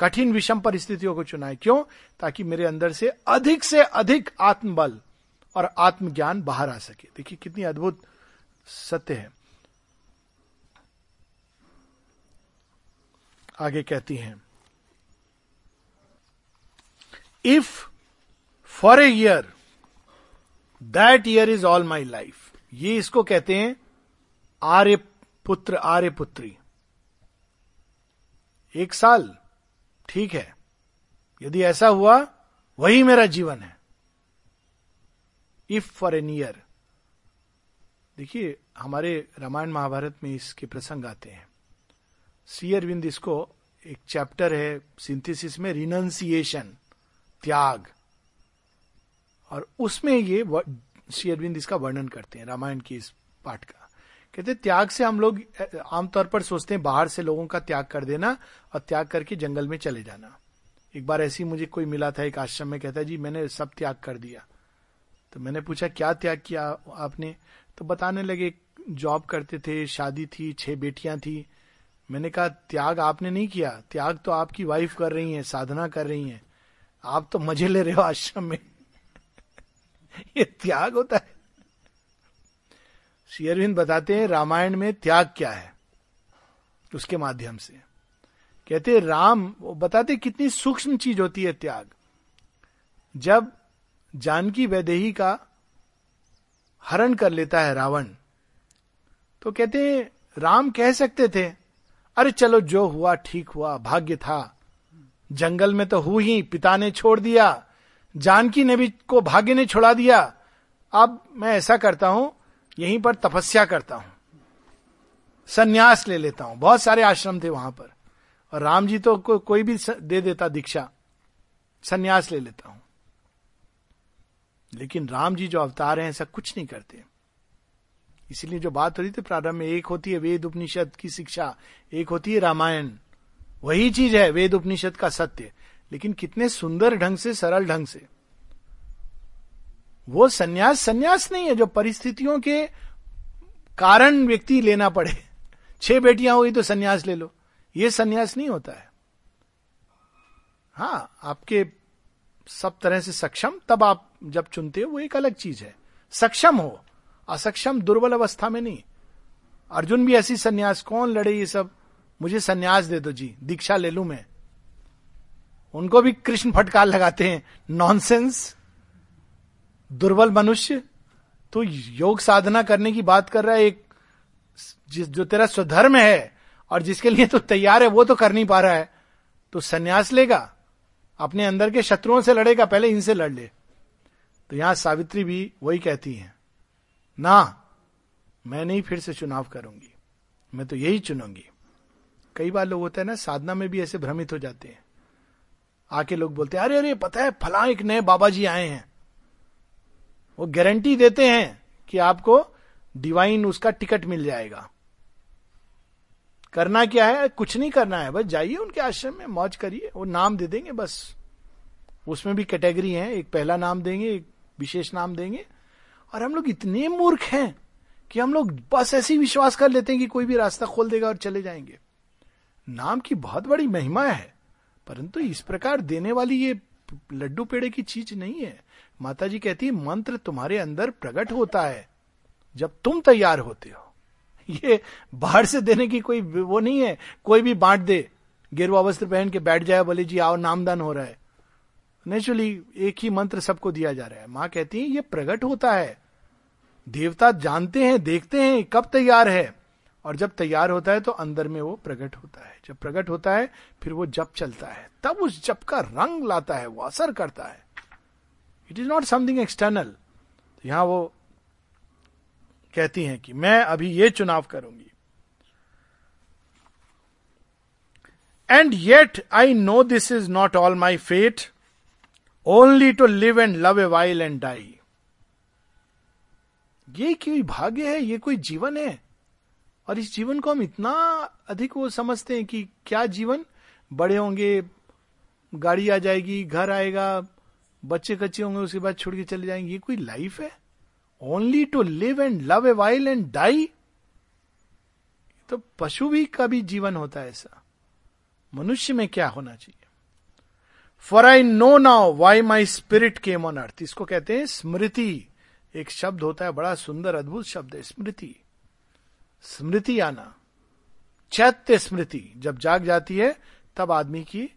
कठिन विषम परिस्थितियों को चुना है। क्यों? ताकि मेरे अंदर से अधिक से अधिक आत्मबल और आत्मज्ञान बाहर आ सके। देखिए कितनी अद्भुत सत्य है। आगे कहती हैं if for a year that year is all my life ये इसको कहते हैं, आर्य पुत्र, आर्य पुत्री। एक साल, ठीक है। यदि ऐसा हुआ, वही मेरा जीवन है। इफ़ फॉर एन ईयर देखिए, हमारे रामायण महाभारत में इसके प्रसंग आते हैं। सी अरविंद इसको एक चैप्टर है सिंथेसिस में रिनंसिएशन त्याग। और उसमें ये श्री अरविंद इसका वर्णन करते हैं, रामायण की इस पाठ का। कहते त्याग से हम लोग आमतौर पर सोचते हैं, बाहर से लोगों का त्याग कर देना और त्याग करके जंगल में चले जाना। एक बार ऐसी मुझे कोई मिला था एक आश्रम में, कहता है, जी, मैंने सब त्याग कर दिया। तो मैंने पूछा, क्या त्याग किया आपने? तो बताने लगे, जॉब करते थे, शादी थी, छह बेटियाँ थी। मैंने कहा, त्याग आपने नहीं किया। त्याग तो आपकी वाइफ कर रही है, साधना कर रही है। आप तो मज़े ले रहे हो आश्रम में। ये त्याग होता है। श्री अरविंद बताते हैं, रामायण में त्याग क्या है? उसके माध्यम से। कहते राम, वो बताते कितनी सूक्ष्म चीज़ होती है त्याग। जब जानकी वैदेही का हरण कर लेता है रावण। तो कहते हैं राम कह सकते थे अरे चलो जो हुआ ठीक हुआ भाग्य था। जंगल में तो हु ही पिता ने छोड़ दिया जानकी ने भी को भाग्य ने छोड़ा दिया। अब मैं ऐसा करता हूँ यहीं पर तपस्या करता हूँ संन्यास ले लेता हूँ। बहुत सारे आश्रम थे वहाँ पर। और राम जी तो को, कोई भी दे देता दीक्षा संन्यास ले लेता हूँ। लेकिन राम जी जो अवतार हैं, ऐसा कुछ नहीं करते। इसलिए जो बात हो रही थी, प्रारंभ में एक होती है वेद उपनिषद की शिक्षा, एक होती है रामायण। वही चीज़ है, वेद उपनिषद का सत्य। लेकिन कितने सुंदर ढंग से, सरल ढंग से। वो सन्यास सन्यास नहीं है जो परिस्थितियों के कारण व्यक्ति लेना पड़े। छह बेटियाँ हुई तो सन्यास ले लो। ये सन्यास नहीं होता है। हाँ आपके सब तरह से सक्षम, तब आप जब चुनते हो, वो एक अलग चीज़ है। सक्षम हो। असक्षम दुर्बल अवस्था में नहीं। अर्जुन भी ऐसी सन्यास, कौन लड़े ये सब? मुझे सन्यास दे दो जी, दीक्षा ले लू मैं। उनको भी कृष्ण फटकार लगाते हैं। नॉनसेंस दुर्बल मनुष्य। तो योग साधना करने की बात कर रहा है एक, जिस, जो तेरा स्वधर्म है, और जिसके लिए तो तैयार है, वो तो कर नहीं पा रहा है। तो सन्यास लेगा। अपने अंदर के शत्रुओं से लड़ेगा, पहले इनसे लड़ ले। तो यहाँ सावित्री भी वही कहती है, ना, मैं नहीं फिर से चुनाव करूँगी, मैं तो यही चुनूँगी। कई बार लोग होते हैं ना, साधना में भी ऐसे भ्रमित हो जाते हैं। आके लोग बोलते हैं, अरे अरे, पता है, फला एक नए बाबा जी आए हैं। वो गारंटी देते हैं कि आपको डिवाइन उसका टिकट मिल जाएगा। करना क्या है? कुछ नहीं करना है, बस जाइए उनके आश्रम में, मौज करिए, वो नाम दे देंगे बस। उसमें भी कैटेगरी है, एक पहला नाम देंगे, एक विशेष नाम देंगे। और हम लोग इतने मूर्ख हैं कि हम लोग बस ऐसे ही विश्वास कर लेते हैं कि कोई भी रास्ता खोल देगा और चले जाएँगे। नाम की बहुत बड़ी महिमा है, परंतु इस प्रकार देने वाली ये लड्डू पेड़े की चीज़ नहीं है। माता जी कहती है, मंत्र तुम्हारे अंदर प्रकट होता है जब तुम तैयार होते हो। ये बाहर से देने की कोई वो नहीं है, कोई भी बांट दे, गेरुआ वस्त्र पहन के बैठ जाए, बोले, जी आओ, नामदान हो रहा है। नेचुरली एक ही मंत्र सबको दिया जा रहा है। माँ कहती है, ये प्रकट होता है। देवता जानते हैं, देखते हैं कब तैयार है। और जब तैयार होता है तो अंदर में वो प्रकट होता है। जब प्रकट होता है, फिर वो जप चलता है। तब उस जप का रंग लाता है, वो असर करता है। It is not something external यहाँ वो कहती हैं कि, मैं अभी ये चुनाव करूँगी। And yet I know this is not all my fate only to live and love a while and die ये कोई भाग्य है, ये कोई जीवन है। और इस जीवन को हम इतना अधिक वो समझते हैं कि क्या जीवन? बड़े होंगे, गाड़ी आ जाएगी, घर आएगा, बच्चे कच्चे होंगे, उसके बाद छोड़ के चले जाएँगे। ये कोई लाइफ है? Only to live and love a while and die तो पशु भी का भी जीवन होता है ऐसा। मनुष्य में क्या होना चाहिए? For I know now why my spirit came on earth इसको कहते हैं स्मृति। एक शब्द होता है, बड़ा सुंदर, अद्भुत शब्द है, स्मृति। स्मृति आना। चैत्य स्मृति। जब जाग जाती है, तब आदमी की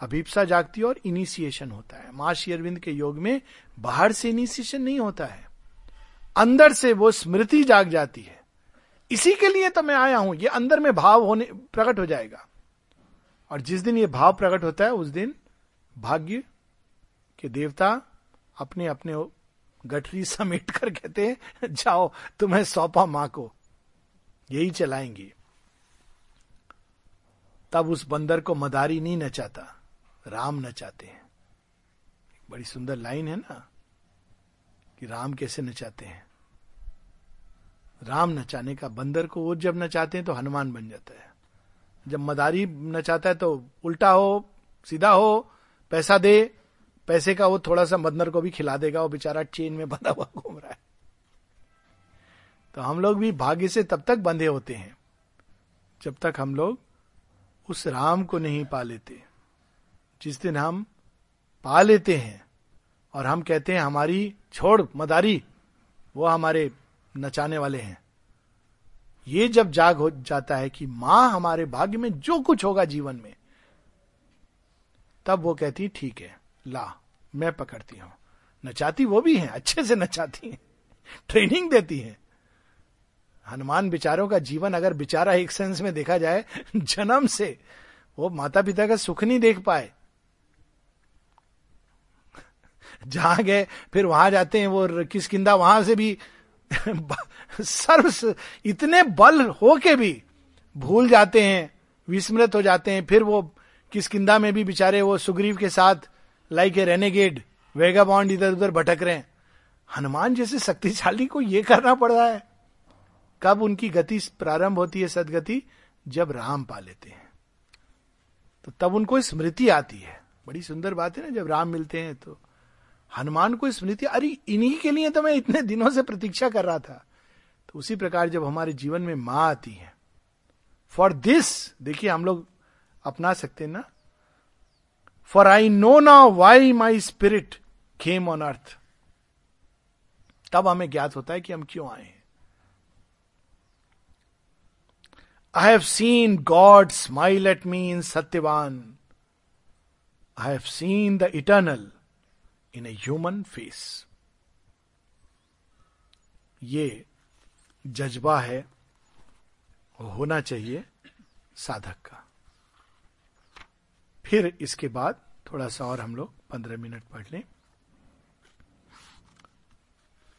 अभिप्सा जागती है और इनिशिएशन होता है। माँ अरविंद के योग में बाहर से इनिशिएशन नहीं होता है। अंदर से वो स्मृति जाग जाती है। इसी के लिए तो मैं आया हूँ। ये अंदर में भाव होने, प्रकट हो जाएगा। और जिस दिन ये भाव प्रकट होता है, उस दिन भाग्य के देवता अपने अपने गठरी समेट कर कहते हैं, जाओ, तुम्हें सौंपा माँ को। यही चलाएँगे। तब उस बंदर को मदारी नहीं नचाता, राम नचाते हैं। बड़ी सुंदर लाइन है ना, कि राम कैसे नचाते हैं। राम नचाने का बंदर को वो जब नचाते हैं तो हनुमान बन जाता है। जब मदारी नचाता है तो उल्टा हो, सीधा हो, पैसा दे, पैसे का वो थोड़ा सा मदनर को भी खिला देगा, वो बेचारा चेन में बंधा हुआ घूम रहा है। तो हम लोग भी भाग्य से तब तक बंधे होते हैं, जब तक हम लोग उस राम को नहीं पा लेते, जिस दिन हम पा लेते हैं, और हम कहते हैं, हमारी छोड़, मदारी, वो हमारे नचाने वाले हैं। ये जब जाग हो जाता है कि माँ हमारे भाग्य में जो कुछ होगा जीवन में, तब वो कहती, ठीक है, ला, मैं पकड़ती हूँ। नचाती वो भी है, अच्छे से नचाती है, ट्रेनिंग देती है। हनुमान बिचारों का जीवन अगर बिचारा एक सेंस में देखा जाए, जन्म से वो माता पिता का सुख नहीं देख पाए। जहाँ गए, फिर वहाँ जाते हैं, वो किसकिंदा वहाँ से भी सर्व इतने बल हो के भी भूल जाते हैं, विस्मृत हो जाते हैं, फिर वो किसकिंदा में भी बेचारे वो सुग्रीव के साथ like a renegade vagabond इधर उधर भटक रहे हैं। हनुमान जैसे शक्तिशाली को ये करना पड़ रहा है। कब उनकी गति प्रारंभ होती है, सदगति? जब राम पा लेते हैं। तो तब उनको स्मृति आती है। बड़ी सुंदर बात है ना, जब राम मिलते हैं तो हनुमान को स्मृति, अरे, इन्हीं के लिए तो मैं इतने दिनों से प्रतीक्षा कर रहा था। तो उसी प्रकार जब हमारे जीवन में माँ आती है फॉर दिस देखिए हम लोग अपना सकते ना? For I know now why my spirit came on earth तब हमें ज्ञात होता है कि हम क्यों आए हैं। I have seen God smile at me in Satyavan. I have seen the in a human face. ये जज्बा है होना चाहिए साधक का फिर इसके बाद थोड़ा सा और हम लोग पंद्रह मिनट पढ़ लें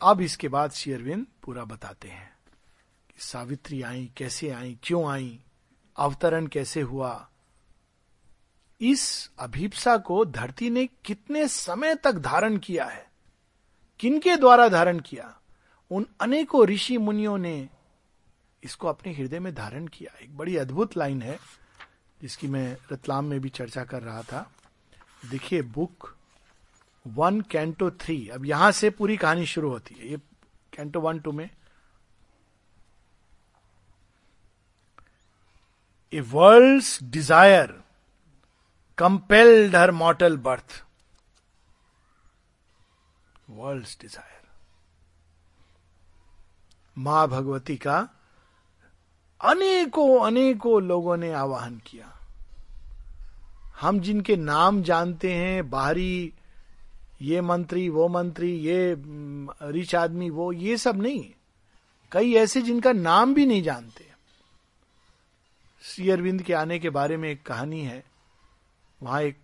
अब इसके बाद शेयरविंद पूरा बताते हैं कि सावित्री आई, कैसे आई, क्यों आई, अवतरण कैसे हुआ इस अभिप्सा को धरती ने कितने समय तक धारण किया है? किनके द्वारा धारण किया? उन अनेकों ऋषि मुनियों ने इसको अपने हृदय में धारण किया। एक बड़ी अद्भुत लाइन है, जिसकी मैं रतलाम में भी चर्चा कर रहा था। देखिए, बुक वन, कैंटो थ्री। अब यहाँ से पूरी कहानी शुरू होती है। ये कैंटो वन, टू में, a world's desire compelled her mortal birth world desire माँ भगवती का अनेकों अनेकों लोगों ने आवाहन किया। हम जिनके नाम जानते हैं, बाहरी ये मंत्री, वो मंत्री, ये रिच आदमी, वो, ये सब नहीं। कई ऐसे जिनका नाम भी नहीं जानते। श्री अरविंद के आने के बारे में एक कहानी है। वहाँ एक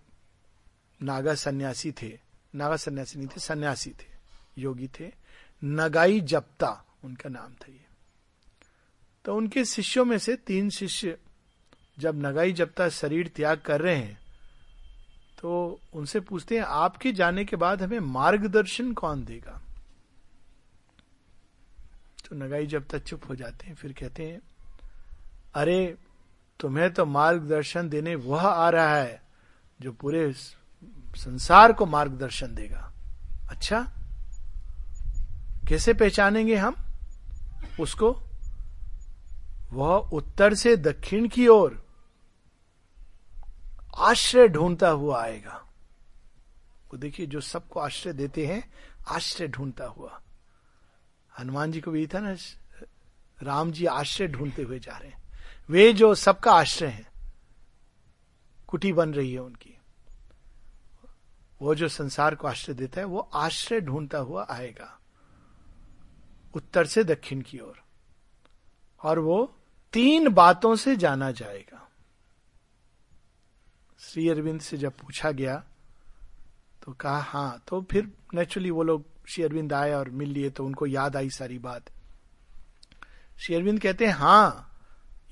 नागा सन्यासी थे। नागा सन्यासी नहीं थे, सन्यासी थे। योगी थे। नगाई जप्ता उनका नाम था ये। तो उनके शिष्यों में से तीन शिष्य जब नगाई जप्ता शरीर त्याग कर रहे हैं तो उनसे पूछते हैं, आपके जाने के बाद हमें मार्गदर्शन कौन देगा? तो नगाई जब तक चुप हो जाते हैं, फिर कहते हैं, अरे, तुम्हें तो मार्गदर्शन देने वह आ रहा है जो पूरे संसार को मार्गदर्शन देगा। अच्छा? कैसे पहचानेंगे हम? उसको? वह उत्तर से दक्षिण की ओर आश्रय ढूंढता हुआ आएगा। वो देखिए, जो सबको आश्रय देते हैं, आश्रय ढूंढता हुआ। हनुमान जी को भी था ना, राम जी आश्रय ढूंढते हुए जा रहे हैं। वे जो सबका आश्रय है कुटी बन रही है उनकी। वो जो संसार को आश्रय देता है वो आश्रय ढूंढता हुआ आएगा। उत्तर से दक्षिण की ओर। और, वो तीन बातों से जाना जाएगा। श्री अरविंद से जब पूछा गया तो कहा हाँ तो फिर नेचुरली वो लोग श्री अरविंद आए और मिल लिए तो उनको याद आई सारी बात। श्री अरविंद कहते हैं हाँ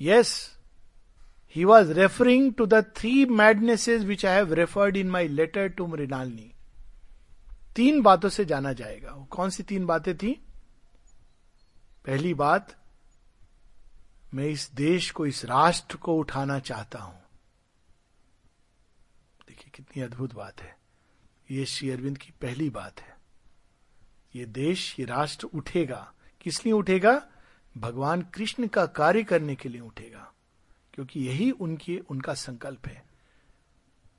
Yes, he was referring to the three madnesses which I have referred in my letter to Mrinalini. तीन बातों से जाना जाएगा। कौन सी तीन बातें थी? पहली बात, मैं इस देश को, इस राष्ट्र को उठाना चाहता हूँ। देखिए, कितनी अद्भुत बात है। ये श्री अरविंद की पहली बात है। ये देश, ये राष्ट्र उठेगा। किस लिए उठेगा? भगवान कृष्ण का कार्य करने के लिए उठेगा। क्योंकि यही उनकी, उनका संकल्प है।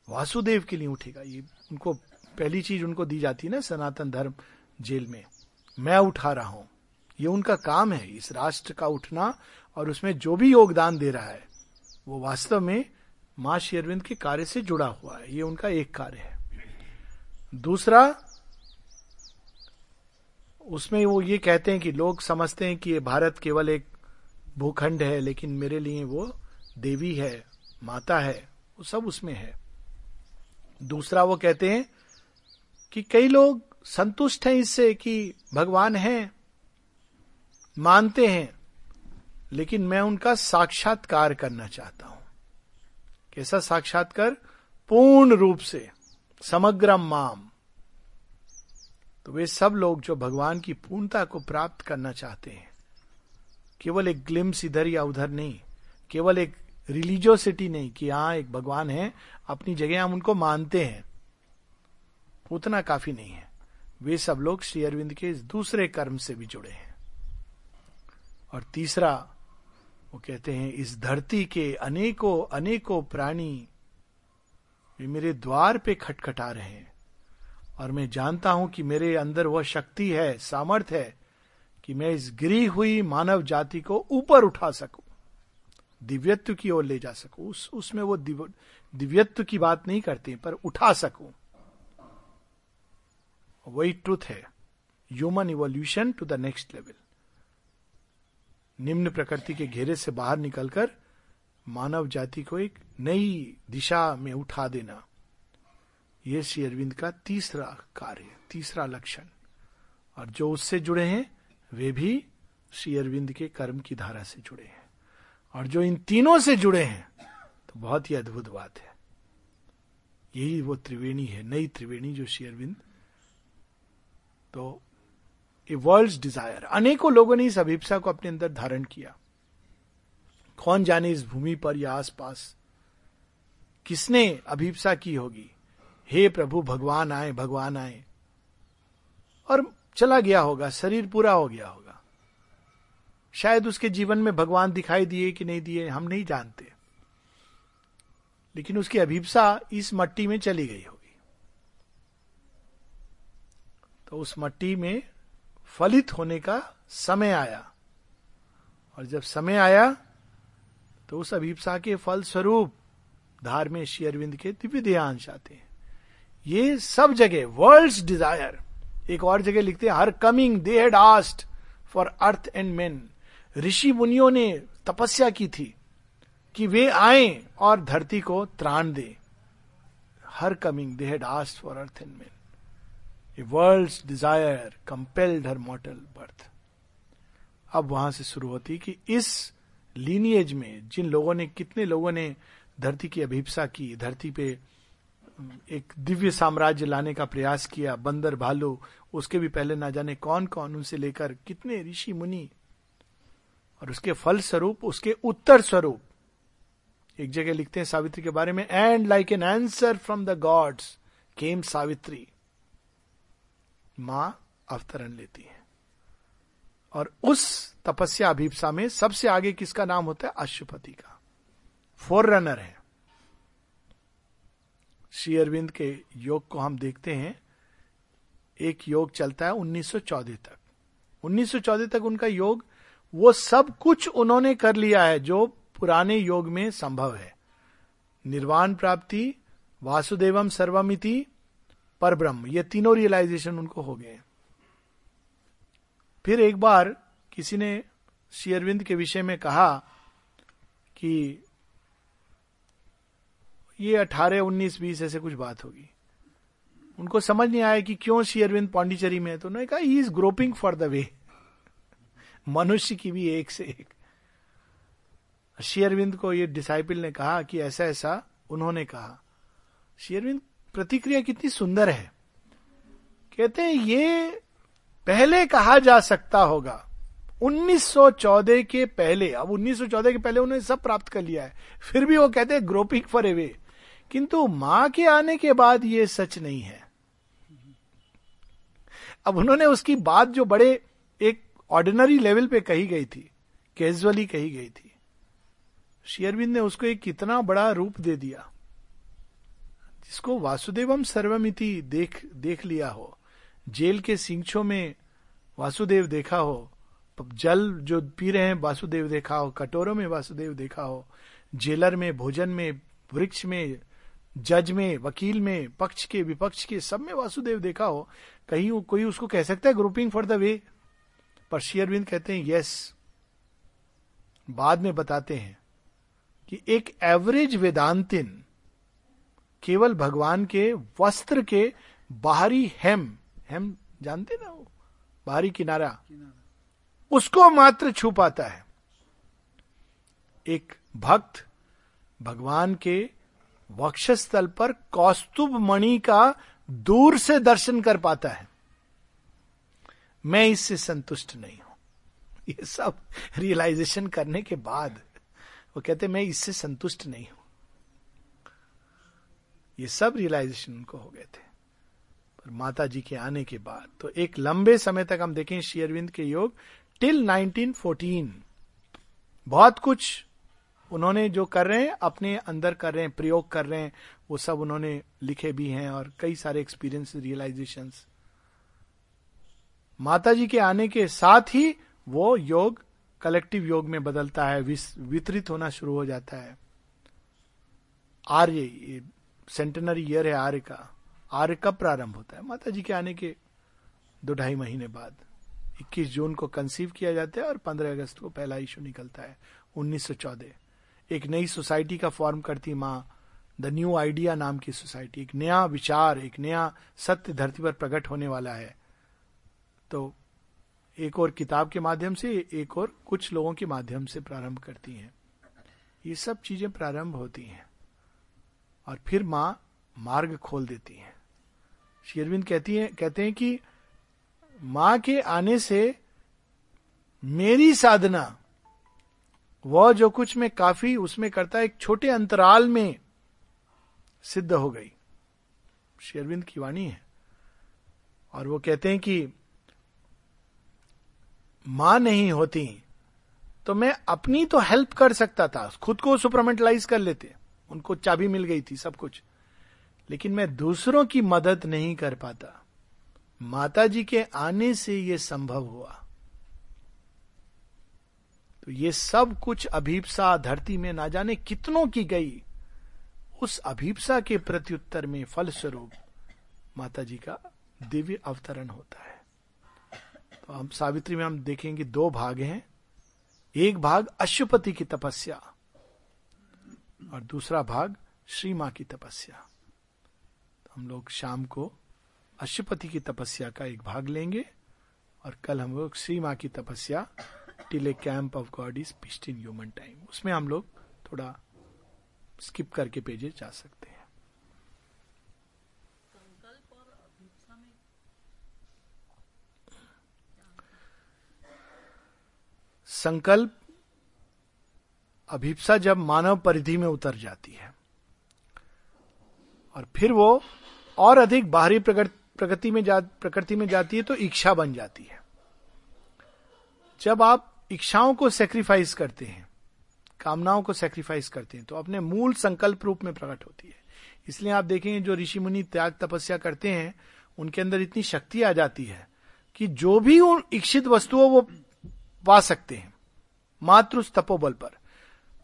वासुदेव के लिए उठेगा। ये उनको, पहली चीज़ उनको दी जाती है ना, सनातन धर्म जेल में। मैं उठा रहा हूँ। ये उनका काम है, इस राष्ट्र का उठना और उसमें जो भी योगदान दे रहा है, वो वास्तव में माँ शेरविंद के कार्य से जुड़ा हुआ है। ये उनका एक कार्य है। दूसरा, उसमें वो ये कहते हैं कि लोग समझते हैं कि ये भारत केवल एक भूखंड है, लेकिन मेरे लिए वो देवी है, माता है, वो सब उसमें है। दूसरा वो कहते हैं कि कई लोग संतुष्ट हैं इससे कि भगवान है, मानते हैं, लेकिन मैं उनका साक्षात्कार करना चाहता हूँ। कैसा साक्षात्कार? पूर्ण रूप से, समग्र माम। तो वे सब लोग जो भगवान की पूर्णता को प्राप्त करना चाहते हैं, केवल एक ग्लिम्स इधर या उधर नहीं, केवल एक रिलीजियोसिटी नहीं कि हाँ एक भगवान है, अपनी जगह हम उनको मानते हैं। उतना काफ़ी नहीं है। वे सब लोग श्री अरविंद के इस दूसरे कर्म से भी जुड़े हैं। और तीसरा, वो कहते हैं, इस धरती के अनेकों अनेकों प्राणी वे मेरे द्वार पे खटखटा रहे हैं। और मैं जानता हूँ कि मेरे अंदर वह शक्ति है, सामर्थ्य है कि मैं इस गिरी हुई मानव जाति को ऊपर उठा सकूँ। दिव्यत्व की ओर ले जा सकूँ। उस उसमें वो दिव, दिव्यत्व की बात नहीं करते पर उठा सकूँ। वही ट्रुथ है। Human evolution to the next level निम्न प्रकृति के घेरे से बाहर निकलकर मानव जाति को एक नई दिशा में उठा देना। यह श्री अरविंद का तीसरा कार्य तीसरा लक्षण। और जो उससे जुड़े हैं वे भी श्री अरविंद के कर्म की धारा से जुड़े हैं। और जो इन तीनों से जुड़े हैं तो बहुत ही अद्भुत बात है। यही वो त्रिवेणी है, नई त्रिवेणी जो श्री अरविंद। तो ए वर्ल्ड डिज़ायर अनेकों लोगों ने इस अभिप्सा को अपने अंदर धारण किया। कौन जाने इस भूमि पर या आसपास किसने अभिप्सा की होगी? हे प्रभु, भगवान आए भगवान आए। और चला गया होगा, शरीर पूरा हो गया होगा। शायद उसके जीवन में भगवान दिखाई दिए कि नहीं दिए, हम नहीं जानते। लेकिन उसकी अभिप्सा इस मट्टी में चली गई होगी। तो उस मट्टी में फलित होने का समय आया। और जब समय आया तो उस अभिप्सा के फल स्वरूप धार में श्री अरविंद के दिव्य देहांश आते हैं। ये सब जगह वर्ल्ड डिज़ायर एक और जगह लिखते हैं, her coming they had asked for earth and men ऋषि मुनियों ने तपस्या की थी कि वे आए और धरती को त्राण दे। Her coming they had asked for earth and men a world's desire compelled her mortal birth अब वहाँ से शुरू होती कि इस लीनिएज में जिन लोगों ने, कितने लोगों ने धरती की अभिप्सा की, धरती पे एक दिव्य साम्राज्य लाने का प्रयास किया, बंदर भालू, उसके भी पहले ना जाने कौन कौन उनसे लेकर कितने ऋषि मुनि और उसके फल स्वरूप उसके उत्तर स्वरूप एक जगह लिखते हैं सावित्री के बारे में and like an answer from the gods came Savitri. माँ अवतरण लेती है। और उस तपस्या अभिप्सा में सबसे आगे किसका नाम होता है? अशुपति का। फोर रनर है। श्री अरविंद के योग को हम देखते हैं। एक योग चलता है 1914 तक। 1914 तक उनका योग वो सब कुछ उन्होंने कर लिया है जो पुराने योग में संभव है। निर्वाण प्राप्ति, वासुदेवम सर्वमिति पर ब्रह्म ये तीनों रियलाइजेशन उनको हो गए फिर एक बार किसी ने श्री अरविंद के विषय में कहा कि ये अठारह, उन्नीस, बीस, ऐसे कुछ बात होगी। उनको समझ नहीं आया कि क्यों श्री अरविंद पांडिचेरी में है तो उन्होंने कहा he is groping for the way मनुष्य की भी एक से एक। शेयरविंद को ये डिसाइपल ने कहा कि ऐसा ऐसा उन्होंने कहा। श्री अरविंद, प्रतिक्रिया कितनी सुंदर है। कहते हैं, ये पहले कहा जा सकता होगा। 1914 के पहले, अब 1914 के पहले उन्होंने सब प्राप्त कर लिया है। फिर भी वो कहते हैं ग्रोपिंग फॉर एवे किंतु माँ के आने के बाद ये सच नहीं है। अब उन्होंने उसकी बात जो बड़े एक ऑर्डिनरी लेवल पे कही गई थी कैजुअली कही गई थी। शेयरविंद ने उसको एक कितना बड़ा रूप दे दिया, जिसको वासुदेवम सर्वमिति देख देख लिया हो। जेल के सिंचों में वासुदेव देखा हो जल जो पी रहे हैं वासुदेव देखा हो, कटोरों में वासुदेव देखा हो, जेलर में, भोजन में, वृक्ष में, जज में, वकील में, पक्ष के, विपक्ष के सब में वासुदेव देखा हो, कहीं कोई उसको कह सकता है ग्रुपिंग फॉर द वे पर शेयरविंद कहते हैं, यस. बाद में बताते हैं कि एक एवरेज वेदांतिन केवल भगवान के वस्त्र के बाहरी हेम हेम जानते ना वो? बाहरी किनारा। उसको मात्र छू पाता है। एक भक्त भगवान के वक्षस्थल पर कौस्तुभ मणि का दूर से दर्शन कर पाता है। मैं इससे संतुष्ट नहीं हूँ। ये सब रियलाइजेशन करने के बाद वो कहते मैं इससे संतुष्ट नहीं हूँ। ये सब रियलाइजेशन उनको हो गए थे। पर माता जी के आने के बाद तो एक लंबे समय तक हम देखें शेयरविंद के योग टिल 1914 बहुत कुछ उन्होंने जो कर रहे हैं, अपने अंदर कर रहे हैं, प्रयोग कर रहे हैं, वो सब उन्होंने लिखे भी हैं और कई सारे एक्सपीरियंस रियलाइजेशन माता जी के आने के साथ ही वो योग कलेक्टिव योग में बदलता है वितरित होना शुरू हो जाता है। आर्य सेंटेनरी ईयर है आर्य का। आर्य कब प्रारंभ होता है? माता जी के आने के दो ढाई महीने बाद। 21 जून को कंसीव किया जाता है और 15 अगस्त को पहला इशू निकलता है 1914 एक नई सोसाइटी का फॉर्म करती माँ द न्यू आइडिया नाम की सोसाइटी एक नया विचार, एक नया सत्य धरती पर प्रकट होने वाला है। तो एक और किताब के माध्यम से, एक और कुछ लोगों के माध्यम से प्रारंभ करती हैं। ये सब चीज़ें प्रारंभ होती हैं और फिर माँ मार्ग खोल देती हैं। शेरविंद कहती है, कहते हैं कि माँ के आने से मेरी साधना, वह जो कुछ मैं काफ़ी उसमें करता, एक छोटे अंतराल में सिद्ध हो गई। शेरविंद की वाणी है। और वो कहते हैं कि माँ नहीं होती तो मैं अपनी तो हेल्प कर सकता था, खुद को सुपरमेंटलाइज कर लेते। उनको चाबी मिल गई थी, सब कुछ। लेकिन मैं दूसरों की मदद नहीं कर पाता। माता जी के आने से यह संभव हुआ। तो ये सब कुछ अभीपसा धरती में ना जाने कितनों की गई। उस अभीपसा के प्रत्युत्तर में फलस्वरूप माता जी का दिव्य अवतरण होता है। हम सावित्री में हम देखेंगे दो भाग हैं। एक भाग अशुपति की तपस्या और दूसरा भाग श्री माँ की तपस्या। तो हम लोग शाम को अशुपति की तपस्या का एक भाग लेंगे और कल हम लोग श्री माँ की तपस्या till a camp of God is pitched in human time उसमें हम लोग थोड़ा स्किप करके पेजेस जा सकते हैं। संकल्प अभिप्सा जब मानव परिधि में उतर जाती है। और फिर वो और अधिक बाहरी प्रगति में जा, प्रकृति में जाती है तो इच्छा बन जाती है। जब आप इच्छाओं को सेक्रीफाइस करते हैं, कामनाओं को सेक्रीफाइस करते हैं तो अपने मूल संकल्प रूप में प्रकट होती है। इसलिए आप देखेंगे जो ऋषि मुनि त्याग तपस्या करते हैं, उनके अंदर इतनी शक्ति आ जाती है कि जो भी उन इच्छित वस्तुओं वो पा सकते हैं। मात्र उस तपोबल पर।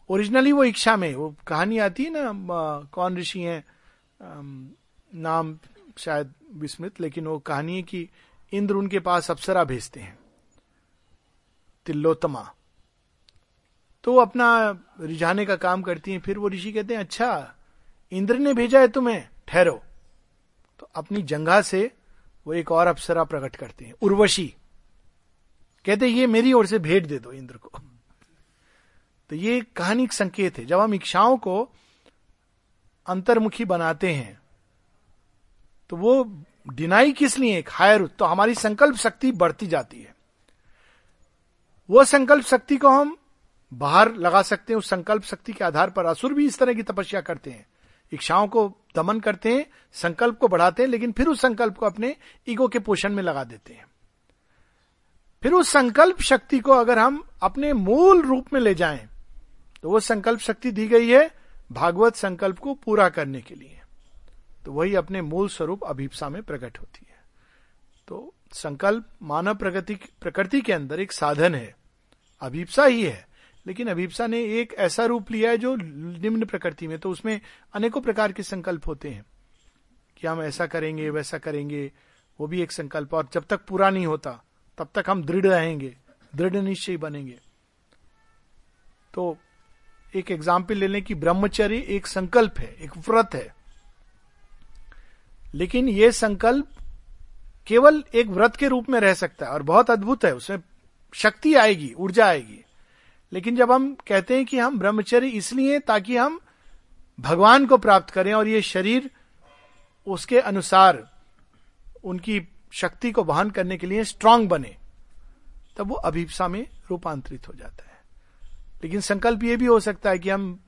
ओरिजिनली वो इच्छा में, वो कहानी आती है ना कौन ऋषि है नाम शायद विस्मृत, लेकिन वो कहानी है कि इंद्र उनके पास अप्सरा भेजते हैं तिल्लोतमा तो वो अपना रिझाने का काम करती हैं, फिर वो ऋषि कहते हैं अच्छा इंद्र ने भेजा है तुम्हें, ठहरो। तो अपनी जंगा से वो एक और अप्सरा प्रकट करते हैं, उर्वशी। कहते ये मेरी ओर से भेंट दे दो इंद्र को. तो ये कहानी संकेत है। जब हम इच्छाओं को अंतर्मुखी बनाते हैं तो वो डिनाई किस लिए? एक हायर तो हमारी संकल्प शक्ति बढ़ती जाती है। वो संकल्प शक्ति को हम बाहर लगा सकते हैं, उस संकल्प शक्ति के आधार पर असुर भी इस तरह की तपस्या करते हैं। इच्छाओं को दमन करते हैं, संकल्प को बढ़ाते हैं, लेकिन फिर उस संकल्प को अपने ईगो के पोषण में लगा देते हैं। फिर उस संकल्प शक्ति को अगर हम अपने मूल रूप में ले जाएँ तो वो संकल्प शक्ति दी गई है भागवत संकल्प को पूरा करने के लिए। तो वही अपने मूल स्वरूप अभिप्सा में प्रकट होती है। तो संकल्प मानव प्रगति, प्रकृति के अंदर एक साधन है। अभिप्सा ही है। लेकिन अभिप्सा ने एक ऐसा रूप लिया है जो निम्न प्रकृति में तो उसमें अनेकों प्रकार के संकल्प होते हैं। कि हम ऐसा करेंगे, वैसा करेंगे, वो भी एक संकल्प। और जब तक पूरा नहीं होता तब तक हम दृढ़ रहेंगे, दृढ़ निश्चय बनेंगे। तो एक एग्ज़ाम्पल ले लें कि ब्रह्मचर्य एक संकल्प है, एक व्रत है। लेकिन यह संकल्प केवल एक व्रत के रूप में रह सकता है और बहुत अद्भुत है, उसमें शक्ति आएगी, ऊर्जा आएगी। लेकिन जब हम कहते हैं कि हम ब्रह्मचर्य इसलिए ताकि हम भगवान को प्राप्त करें और ये शरीर उसके अनुसार, उनकी शक्ति को वहन करने के लिए स्ट्रांग बने, तब वो अभिप्सा में रूपांतरित हो जाता है। लेकिन संकल्प ये भी हो सकता है कि हम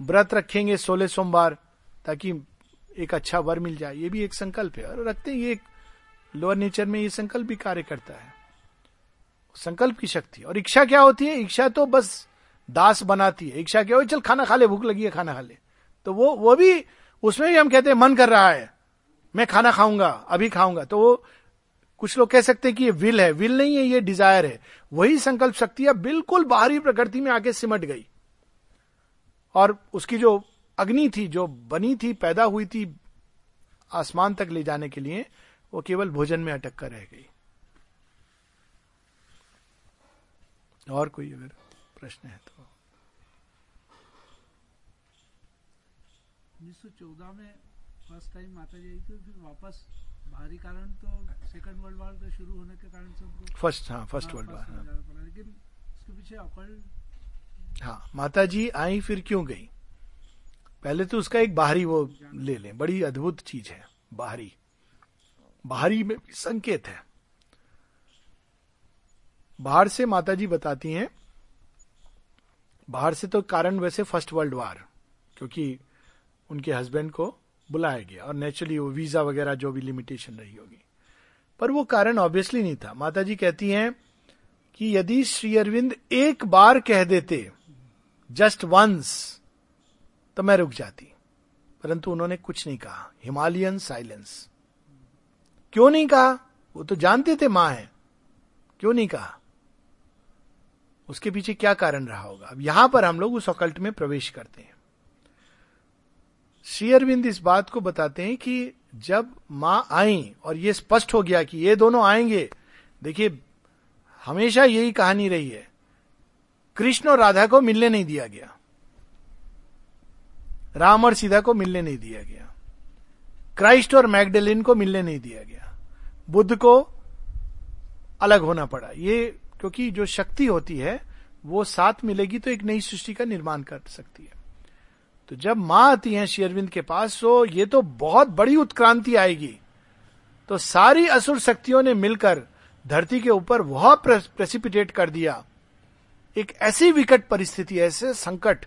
व्रत रखेंगे सोलह सोमवार ताकि एक अच्छा वर मिल जाए। ये भी एक संकल्प है। और रखते हैं, ये एक लोअर नेचर में ये संकल्प भी कार्य करता है। संकल्प की शक्ति। और इच्छा क्या होती है? इच्छा तो बस दास बनाती है। इच्छा क्या हो? चल खाना खा ले, भूख लगी है, खाना खा ले। तो वो वो भी, उसमें भी हम कहते हैं, मन कर रहा है, मैं खाना खाऊँगा, अभी खाऊँगा। तो वो कुछ लोग कह सकते हैं कि ये विल है, विल नहीं है, ये डिज़ायर है। वही संकल्प शक्ति है बिल्कुल बाहरी प्रकृति में आके सिमट गई। और उसकी जो अग्नि थी, जो बनी थी, पैदा हुई थी आसमान तक ले जाने के लिए, वो केवल भोजन में अटक कर रह गई। और कोई अगर प्रश्न है तो। उन्नीस सौ चौदह में फ़र्स्ट टाइम माता जी फिर वापस बाहरी कारण तो सेकंड वर्ल्ड वार का शुरू होने के कारण से उनको फ़र्स्ट हाँ फ़र्स्ट वर्ल्ड वार लेकिन उसके पीछे हाँ माता जी आई फिर क्यों गई? पहले तो उसका एक बाहरी वो ले लें बड़ी अद्भुत चीज़ है बाहरी। बाहरी में भी संकेत है। बाहर से माता जी बताती हैं बाहर से तो कारण वैसे फ़र्स्ट वर्ल्ड वार क्योंकि उनके हस्बैंड को बुलाया गया और नेचुरली वो वीज़ा वगैरह जो भी लिमिटेशन रही होगी। पर वो कारण ऑब्वियसली नहीं था। माता जी कहती हैं कि यदि श्री अरविंद एक बार कह देते जस्ट वंस तो मैं रुक जाती। परंतु उन्होंने कुछ नहीं कहा। हिमालयन साइलेंस क्यों नहीं कहा? वो तो जानते थे माँ है। क्यों नहीं कहा? उसके पीछे क्या कारण रहा होगा? अब यहाँ पर हम लोग उस अकल्ट में प्रवेश करते हैं। श्री अरविंद इस बात को बताते हैं कि जब माँ आई और ये स्पष्ट हो गया कि ये दोनों आएँगे, देखिए, हमेशा यही कहानी रही है। कृष्ण और राधा को मिलने नहीं दिया गया। राम और सीधा को मिलने नहीं दिया गया। क्राइस्ट और मैगडेलिन को मिलने नहीं दिया गया। बुद्ध को अलग होना पड़ा। ये क्योंकि जो शक्ति होती है, वो साथ मिलेगी तो एक नई सृष्टि का निर्माण कर सकती है। तो जब माँ आती है शेरविंद के पास तो ये तो बहुत बड़ी उत्क्रांति आएगी। तो सारी असुर शक्तियों ने मिलकर धरती के ऊपर वह प्रेसिपिटेट कर दिया। एक ऐसी विकट परिस्थिति, ऐसे संकट,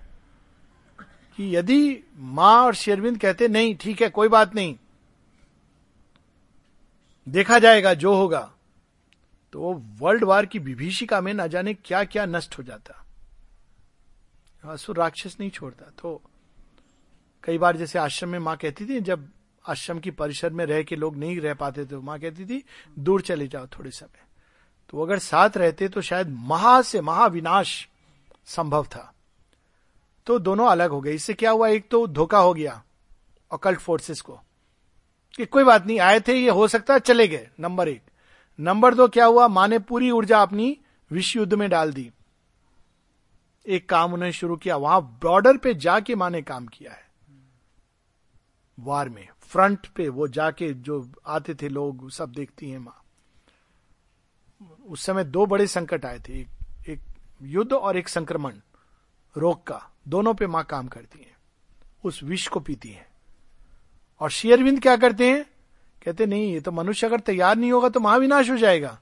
कि यदि माँ और शेरविंद कहते, नहीं, ठीक है, कोई बात नहीं। देखा जाएगा, जो होगा। तो वर्ल्ड वार की विभीषिका में ना जाने क्या क्या नष्ट हो जाता। असुर राक्षस नहीं छोड़ता तो कई बार जैसे आश्रम में माँ कहती थी, जब आश्रम की परिसर में रह के लोग नहीं रह पाते थे तो माँ कहती थी, दूर चले जाओ थोड़े समय। तो अगर साथ रहते तो शायद महा से महाविनाश संभव था। तो दोनों अलग हो गए। इससे क्या हुआ? एक तो धोखा हो गया अकल्ट फोर्सेस को कि कोई बात नहीं, आए थे, ये हो सकता है, चले गए। नंबर एक। नंबर दो, क्या हुआ? माँ ने पूरी ऊर्जा अपनी विश्व युद्ध में डाल दी। एक काम उन्होंने शुरू किया। वहाँ बॉर्डर पे जाके माँ ने काम किया है। वार में। फ्रंट पे वो जाके जो आते थे लोग सब देखती हैं माँ। उस समय दो बड़े संकट आए थे। एक, एक युद्ध और एक संक्रमण रोग का। दोनों पे माँ काम करती हैं। उस विष को पीती हैं। और शेयरविंद क्या करते हैं? कहते नहीं ये तो मनुष्य अगर तैयार नहीं होगा तो महाविनाश हो जाएगा।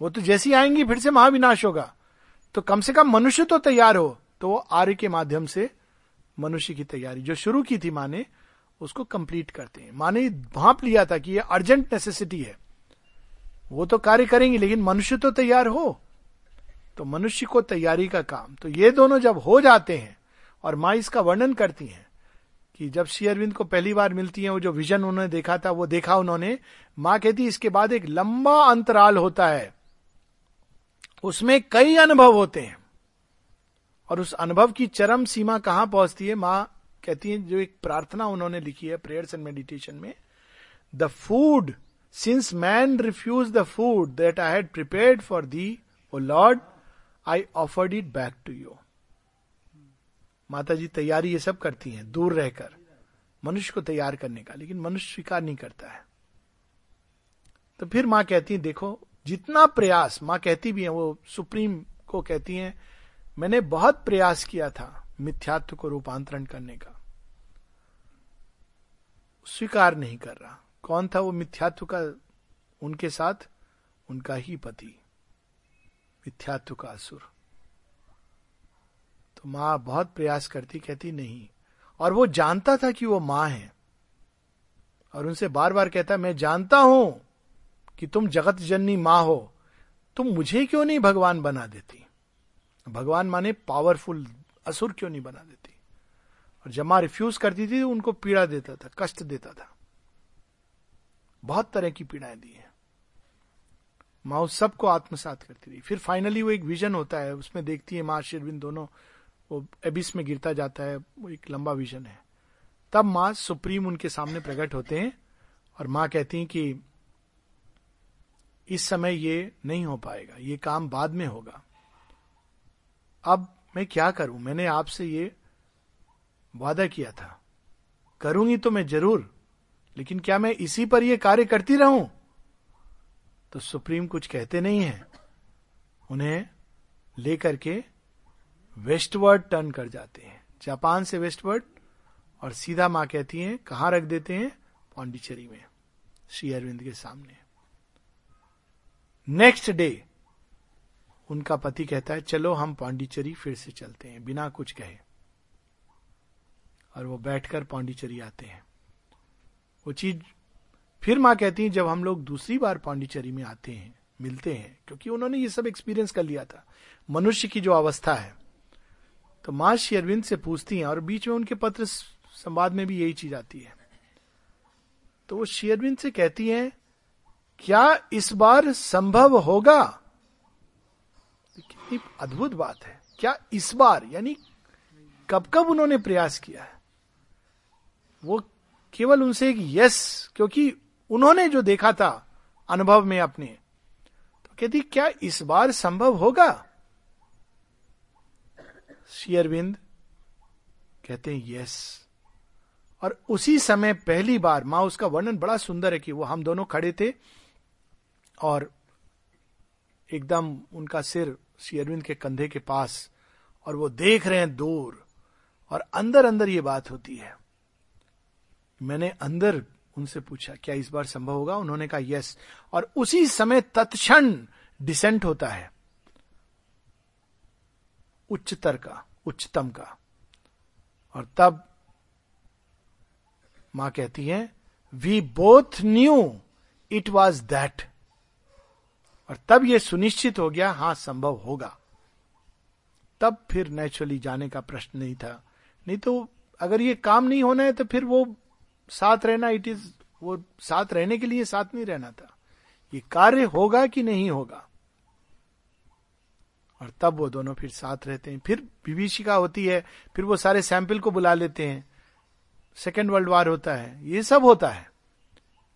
वो तो जैसी आएँगी फिर से महाविनाश होगा। तो कम से कम मनुष्य तो तैयार हो। तो वो आर्य के माध्यम से मनुष्य की तैयारी जो शुरू की थी माँ ने उसको कंप्लीट करते हैं। माने भाप लिया था कि ये अर्जेंट नेसेसिटी है। वो तो कार्य करेंगे, लेकिन मनुष्य तो तैयार हो। तो मनुष्य को तैयारी का काम। तो ये दोनों जब हो जाते हैं, और माँ इसका वर्णन करती हैं, कि जब श्री अरविंद को पहली बार मिलती है, वो जो विजन उन्होंने देखा था, वो देखा उन्होंने, माँ कहती, इसके बाद एक लंबा अंतराल होता है। उसमें कई अनुभव होते हैं। और उस अनुभव की चरम सीमा कहाँ पहुँचती है, माँ कहती है, जो एक प्रार्थना उन्होंने लिखी है प्रेयर्स एंड मेडिटेशन में the food since man refuse the food that I had prepared for thee O Lord I offered it back to you माता जी तैयारी ये सब करती हैं, दूर रहकर, मनुष्य को तैयार करने का, लेकिन मनुष्य स्वीकार नहीं करता है। तो फिर माँ कहती है, देखो, जितना प्रयास, माँ कहती भी है, वो सुप्रीम को कहती है, मैंने बहुत प्रयास किया था मिथ्यात्व को रूपांतरण करने का। स्वीकार नहीं कर रहा। कौन था वो मिथ्यात्व का? उनके साथ उनका ही पति। मिथ्यात्व का असुर। तो माँ बहुत प्रयास करती, कहती, नहीं। और वो जानता था कि वो माँ है। और उनसे बार बार कहता, मैं जानता हूँ कि तुम जगत जननी माँ हो। तुम मुझे क्यों नहीं भगवान बना देती? भगवान माने पावरफुल असुर क्यों नहीं बना देती? और जब माँ रिफ्यूज करती थी, उनको पीड़ा देता था, कष्ट देता था। बहुत तरह की पीड़ाएँ दी है। माँ उस सबको आत्मसात करती रही। फिर फाइनली वो एक विजन होता है, उसमें देखती है माँ शेरविंद दोनों, वो एबिस में गिरता जाता है, वो एक लंबा विजन है। तब माँ सुप्रीम उनके सामने प्रकट होते हैं, और माँ कहती हैं कि, इस समय ये नहीं हो पाएगा, ये काम बाद में होगा। अब मैं क्या करूँ? मैंने आपसे ये वादा किया था। करूँगी तो मैं ज़रूर, लेकिन क्या मैं इसी पर यह कार्य करती रहूँ? तो सुप्रीम कुछ कहते नहीं है। उन्हें लेकर के वेस्टवर्ड टर्न कर जाते हैं। जापान से वेस्टवर्ड, और सीधा माँ कहती हैं, कहाँ रख देते हैं? पांडिचेरी में, श्री अरविंद के सामने। नेक्स्ट डे उनका पति कहता है, चलो हम पांडिचेरी फिर से चलते हैं, बिना कुछ कहे। और वो बैठकर पांडिचेरी आते हैं। वो चीज़ फिर माँ कहती है, जब हम लोग दूसरी बार पांडिचेरी में आते हैं, मिलते हैं, क्योंकि उन्होंने ये सब एक्सपीरियंस कर लिया था। मनुष्य की जो अवस्था है तो माँ श्री अरविंद से पूछती हैं, और बीच में उनके पत्र संवाद में भी यही चीज़ आती है। तो वो श्री अरविंद से कहती हैं, क्या इस बार संभव होगा कितनी अद्भुत बात है। क्या इस बार, यानी कब कब उन्होंने प्रयास किया है? वो केवल उनसे एक यस क्योंकि उन्होंने जो देखा था अनुभव में अपने। तो कहती, क्या इस बार संभव होगा? शेयरविंद कहते हैं यस और उसी समय पहली बार, माँ, उसका वर्णन बड़ा सुंदर है कि वो हम दोनों खड़े थे और एकदम उनका सिर श्री अरविंद के कंधे के पास और वो देख रहे हैं दूर और अंदर अंदर ये बात होती है। मैंने अंदर उनसे पूछा, क्या इस बार संभव होगा? उन्होंने कहा, यस। और उसी समय तत्क्षण डिसेंट होता है। उच्चतर का, उच्चतम का। और तब माँ कहती है we both knew it was that और तब यह सुनिश्चित हो गया, हाँ, संभव होगा। तब फिर नेचुरली जाने का प्रश्न नहीं था। नहीं तो अगर ये काम नहीं होना है तो फिर वो साथ रहना इट इज़ वो साथ रहने के लिए साथ नहीं रहना था। ये कार्य होगा कि नहीं होगा? और तब वो दोनों फिर साथ रहते हैं। फिर विभीषिका होती है, फिर वो सारे सैंपल को बुला लेते हैं। सेकेंड वर्ल्ड वार होता है, ये सब होता है।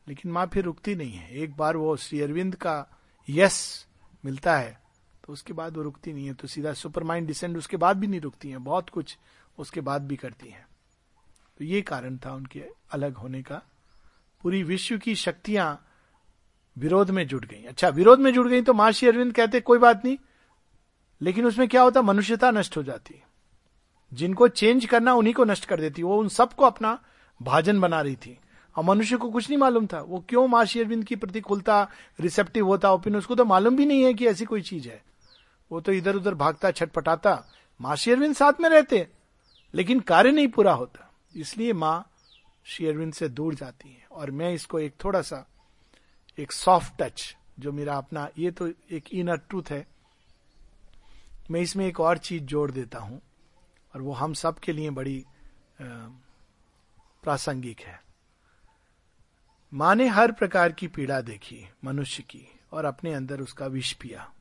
लेकिन माँ फिर रुकती नहीं है। एक बार वो श्री अरविंद का यस मिलता है तो उसके बाद वो रुकती नहीं है तो सीधा सुपर माइंड डिसेंड उसके बाद भी नहीं रुकती है, बहुत कुछ उसके बाद भी करती है। तो ये कारण था उनके अलग होने का। पूरी विश्व की शक्तियाँ विरोध में जुट गई। अच्छा विरोध में जुट गई तो महर्षि अरविंद कहते, कोई बात नहीं। लेकिन उसमें क्या होता, मनुष्यता नष्ट हो जाती। जिनको चेंज करना उन्हीं को नष्ट कर देती। वो उन सबको अपना भाजन बना रही थी। और मनुष्य को कुछ नहीं मालूम था। वो क्यों महर्षि अरविंद की प्रति खुलता रिसेप्टिव होता ओपिन उसको तो मालूम भी नहीं है कि ऐसी कोई चीज़ है। वो तो इधर उधर भागता, छटपटाता। महर्षि अरविंद साथ में रहते, लेकिन कार्य नहीं पूरा होता। इसलिए माँ शेयरविंद से दूर जाती है। और मैं इसको एक थोड़ा सा एक सॉफ्ट टच जो मेरा अपना, ये तो एक इनर ट्रूथ है। मैं इसमें एक और चीज़ जोड़ देता हूँ। और वो हम सब के लिए बड़ी प्रासंगिक है। माँ ने हर प्रकार की पीड़ा देखी, मनुष्य की, और अपने अंदर उसका विष पिया।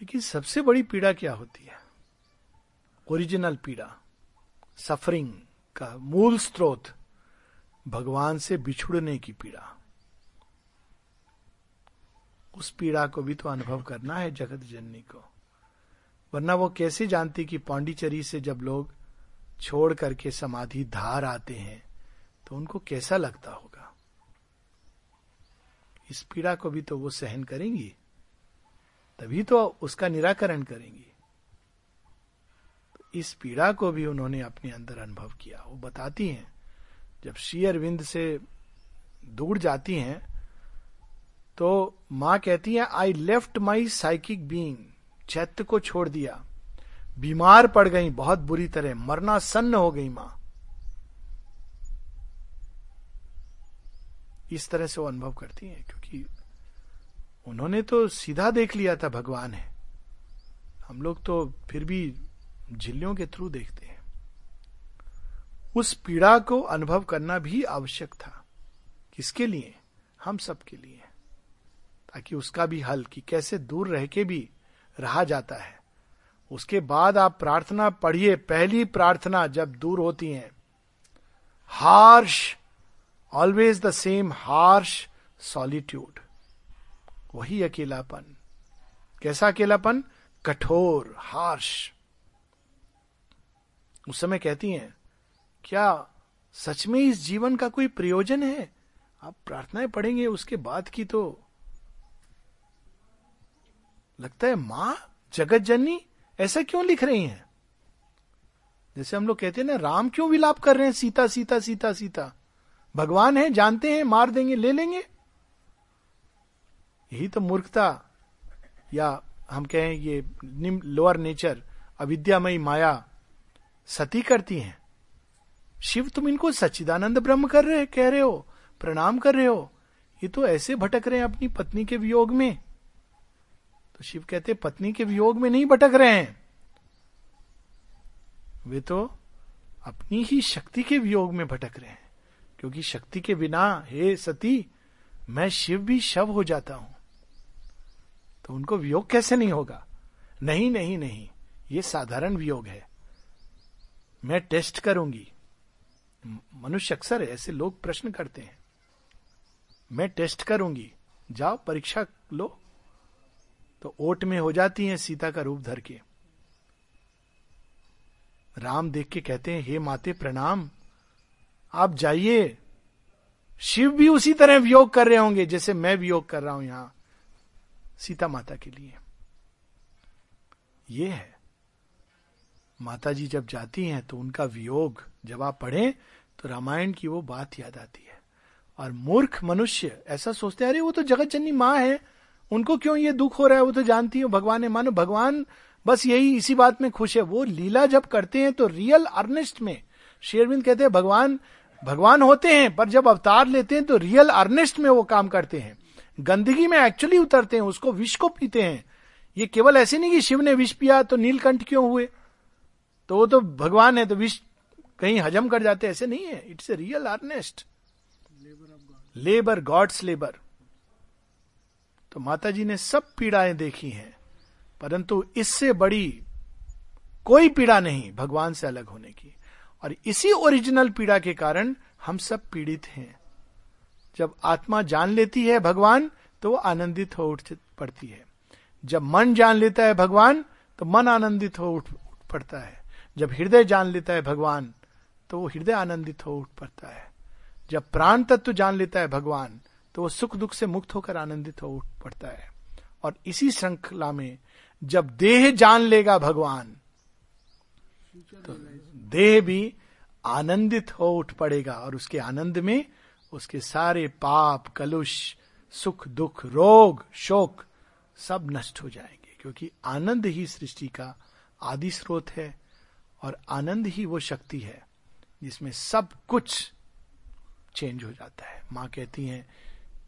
लेकिन सबसे बड़ी पीड़ा क्या होती है? ओरिजिनल पीड़ा सफरिंग का मूल स्रोत, भगवान से बिछुड़ने की पीड़ा। उस पीड़ा को भी तो अनुभव करना है जगत जननी को। वरना वो कैसे जानती कि पांडिचेरी से जब लोग छोड़ करके समाधि धार आते हैं तो उनको कैसा लगता होगा? इस पीड़ा को भी तो वो सहन करेंगी, तभी तो उसका निराकरण करेंगी। तो इस पीड़ा को भी उन्होंने अपने अंदर अनुभव किया। वो बताती हैं, जब श्री अरविंद से दूर जाती हैं तो माँ कहती है I left my psychic being चैत्य को छोड़ दिया। बीमार पड़ गई, बहुत बुरी तरह, मरना सन्न हो गई माँ। इस तरह से वो अनुभव करती हैं, क्योंकि उन्होंने तो सीधा देख लिया था भगवान है। हम लोग तो फिर भी झिल्लियों के थ्रू देखते हैं। उस पीड़ा को अनुभव करना भी आवश्यक था। किसके लिए? हम सबके लिए। ताकि उसका भी हल कि कैसे दूर रह के भी रहा जाता है। उसके बाद आप प्रार्थना पढ़िए, पहली प्रार्थना जब दूर होती है, harsh always the same harsh solitude वही अकेलापन। कैसा अकेलापन? कठोर हार्श उस समय कहती हैं, क्या सच में इस जीवन का कोई प्रयोजन है? आप प्रार्थनाएँ पढ़ेंगे उसके बाद की तो। लगता है, माँ जगत जननी ऐसा क्यों लिख रही हैं? जैसे हम लोग कहते हैं ना, राम क्यों विलाप कर रहे हैं? सीता सीता सीता सीता। भगवान है, जानते हैं, मार देंगे, ले लेंगे। यही तो मूर्खता या हम कहें ये लोअर नेचर अविद्यामयी माया सती करती हैं। शिव, तुम इनको सच्चिदानंद ब्रह्म कर रहे, कह रहे हो, प्रणाम कर रहे हो। ये तो ऐसे भटक रहे हैं अपनी पत्नी के वियोग में। तो शिव कहते, पत्नी के वियोग में नहीं भटक रहे हैं। वे तो अपनी ही शक्ति के वियोग में भटक रहे हैं। क्योंकि शक्ति के बिना, हे सती, मैं शिव भी शव हो जाता हूँ। तो उनको वियोग कैसे नहीं होगा? नहीं नहीं नहीं, ये साधारण वियोग है। मैं टेस्ट करूँगी। मनुष्य अक्सर ऐसे लोग प्रश्न करते हैं। मैं टेस्ट करूँगी। जाओ, परीक्षा लो। तो ओट में हो जाती है सीता का रूप धर के। राम देख के कहते हैं, हे माते, प्रणाम। आप जाइए। शिव भी उसी तरह वियोग कर रहे होंगे जैसे मैं वियोग कर रहा हूँ यहाँ, सीता माता के लिए। ये है। माता जी जब जाती हैं तो उनका वियोग, जब आप पढ़ें तो रामायण की वो बात याद आती है। और मूर्ख मनुष्य ऐसा सोचते अरे, वो तो जगत जननी माँ है, उनको क्यों ये दुख हो रहा है? वो तो जानती है, भगवान है, मानो भगवान बस यही इसी बात में खुश है। वो लीला जब करते हैं तो रियल अर्नेस्ट में, शेरविंद कहते हैं, भगवान भगवान होते हैं, पर जब अवतार लेते हैं तो रियल अर्नेस्ट में वो काम करते हैं। गंदगी में एक्चुअली उतरते हैं, उसको विष को पीते हैं। ये केवल ऐसे नहीं कि शिव ने विष पिया तो नीलकंठ क्यों हुए? तो वो तो भगवान है तो विष कहीं हजम कर जाते, ऐसे नहीं है। It's a real earnest labour God's labour तो माता जी ने सब पीड़ाएँ देखी हैं, परंतु इससे बड़ी कोई पीड़ा नहीं, भगवान से अलग होने की। और इसी ओरिजिनल पीड़ा के कारण हम सब पीड़ित हैं। जब आत्मा जान लेती है भगवान तो वो आनंदित हो उठ पड़ती है। जब मन जान लेता है भगवान तो मन आनंदित हो उठ पड़ता है। जब हृदय जान लेता है भगवान तो वो हृदय आनंदित हो उठ पड़ता है। जब प्राण तत्व जान लेता है भगवान तो वो सुख दुख से मुक्त होकर आनंदित हो उठ पड़ता है। और इसी श्रृंखला में जब देह जान लेगा भगवान तो देह भी आनंदित हो उठ पड़ेगा और उसके आनंद में उसके सारे पाप, कलुष, सुख, दुख, रोग, शोक सब नष्ट हो जाएँगे, क्योंकि आनंद ही सृष्टि का आदि स्रोत है और आनंद ही वो शक्ति है जिसमें सब कुछ चेंज हो जाता है। माँ कहती हैं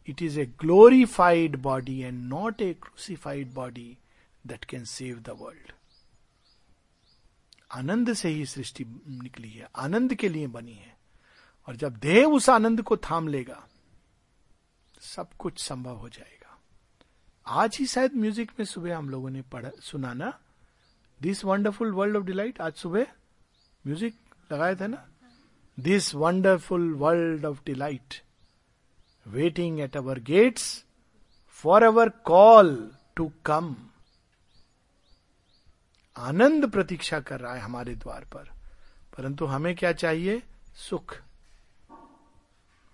it is a glorified body and not a crucified body that can save the world आनंद से ही सृष्टि निकली है, आनंद के लिए बनी है। और जब देह उस आनंद को थाम लेगा, सब कुछ संभव हो जाएगा। आज ही शायद म्यूज़िक में सुबह हम लोगों ने पढ़ा सुनाना this wonderful world of delight आज सुबह म्यूज़िक लगाए थे ना? This wonderful world of delight waiting at our gates for our call to come आनंद प्रतीक्षा कर रहा है हमारे द्वार पर। परंतु हमें क्या चाहिए? सुख।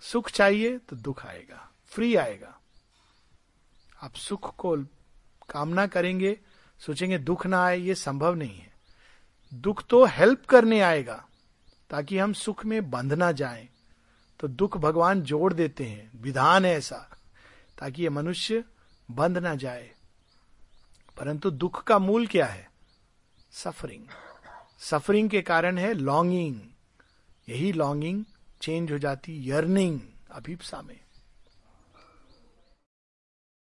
सुख चाहिए तो दुख आएगा फ्री आएगा। आप सुख को कामना करेंगे, सोचेंगे दुख ना आए, ये संभव नहीं है। दुख तो हेल्प करने आएगा, ताकि हम सुख में बंध ना जाए। तो दुख भगवान जोड़ देते हैं, विधान है ऐसा, ताकि ये मनुष्य बंध ना जाए। परंतु दुख का मूल क्या है? सफरिंग सफरिंग के कारण है लॉन्गिंग यही लॉन्गिंग चेंज हो जाती यर्निंग अभिप्सा में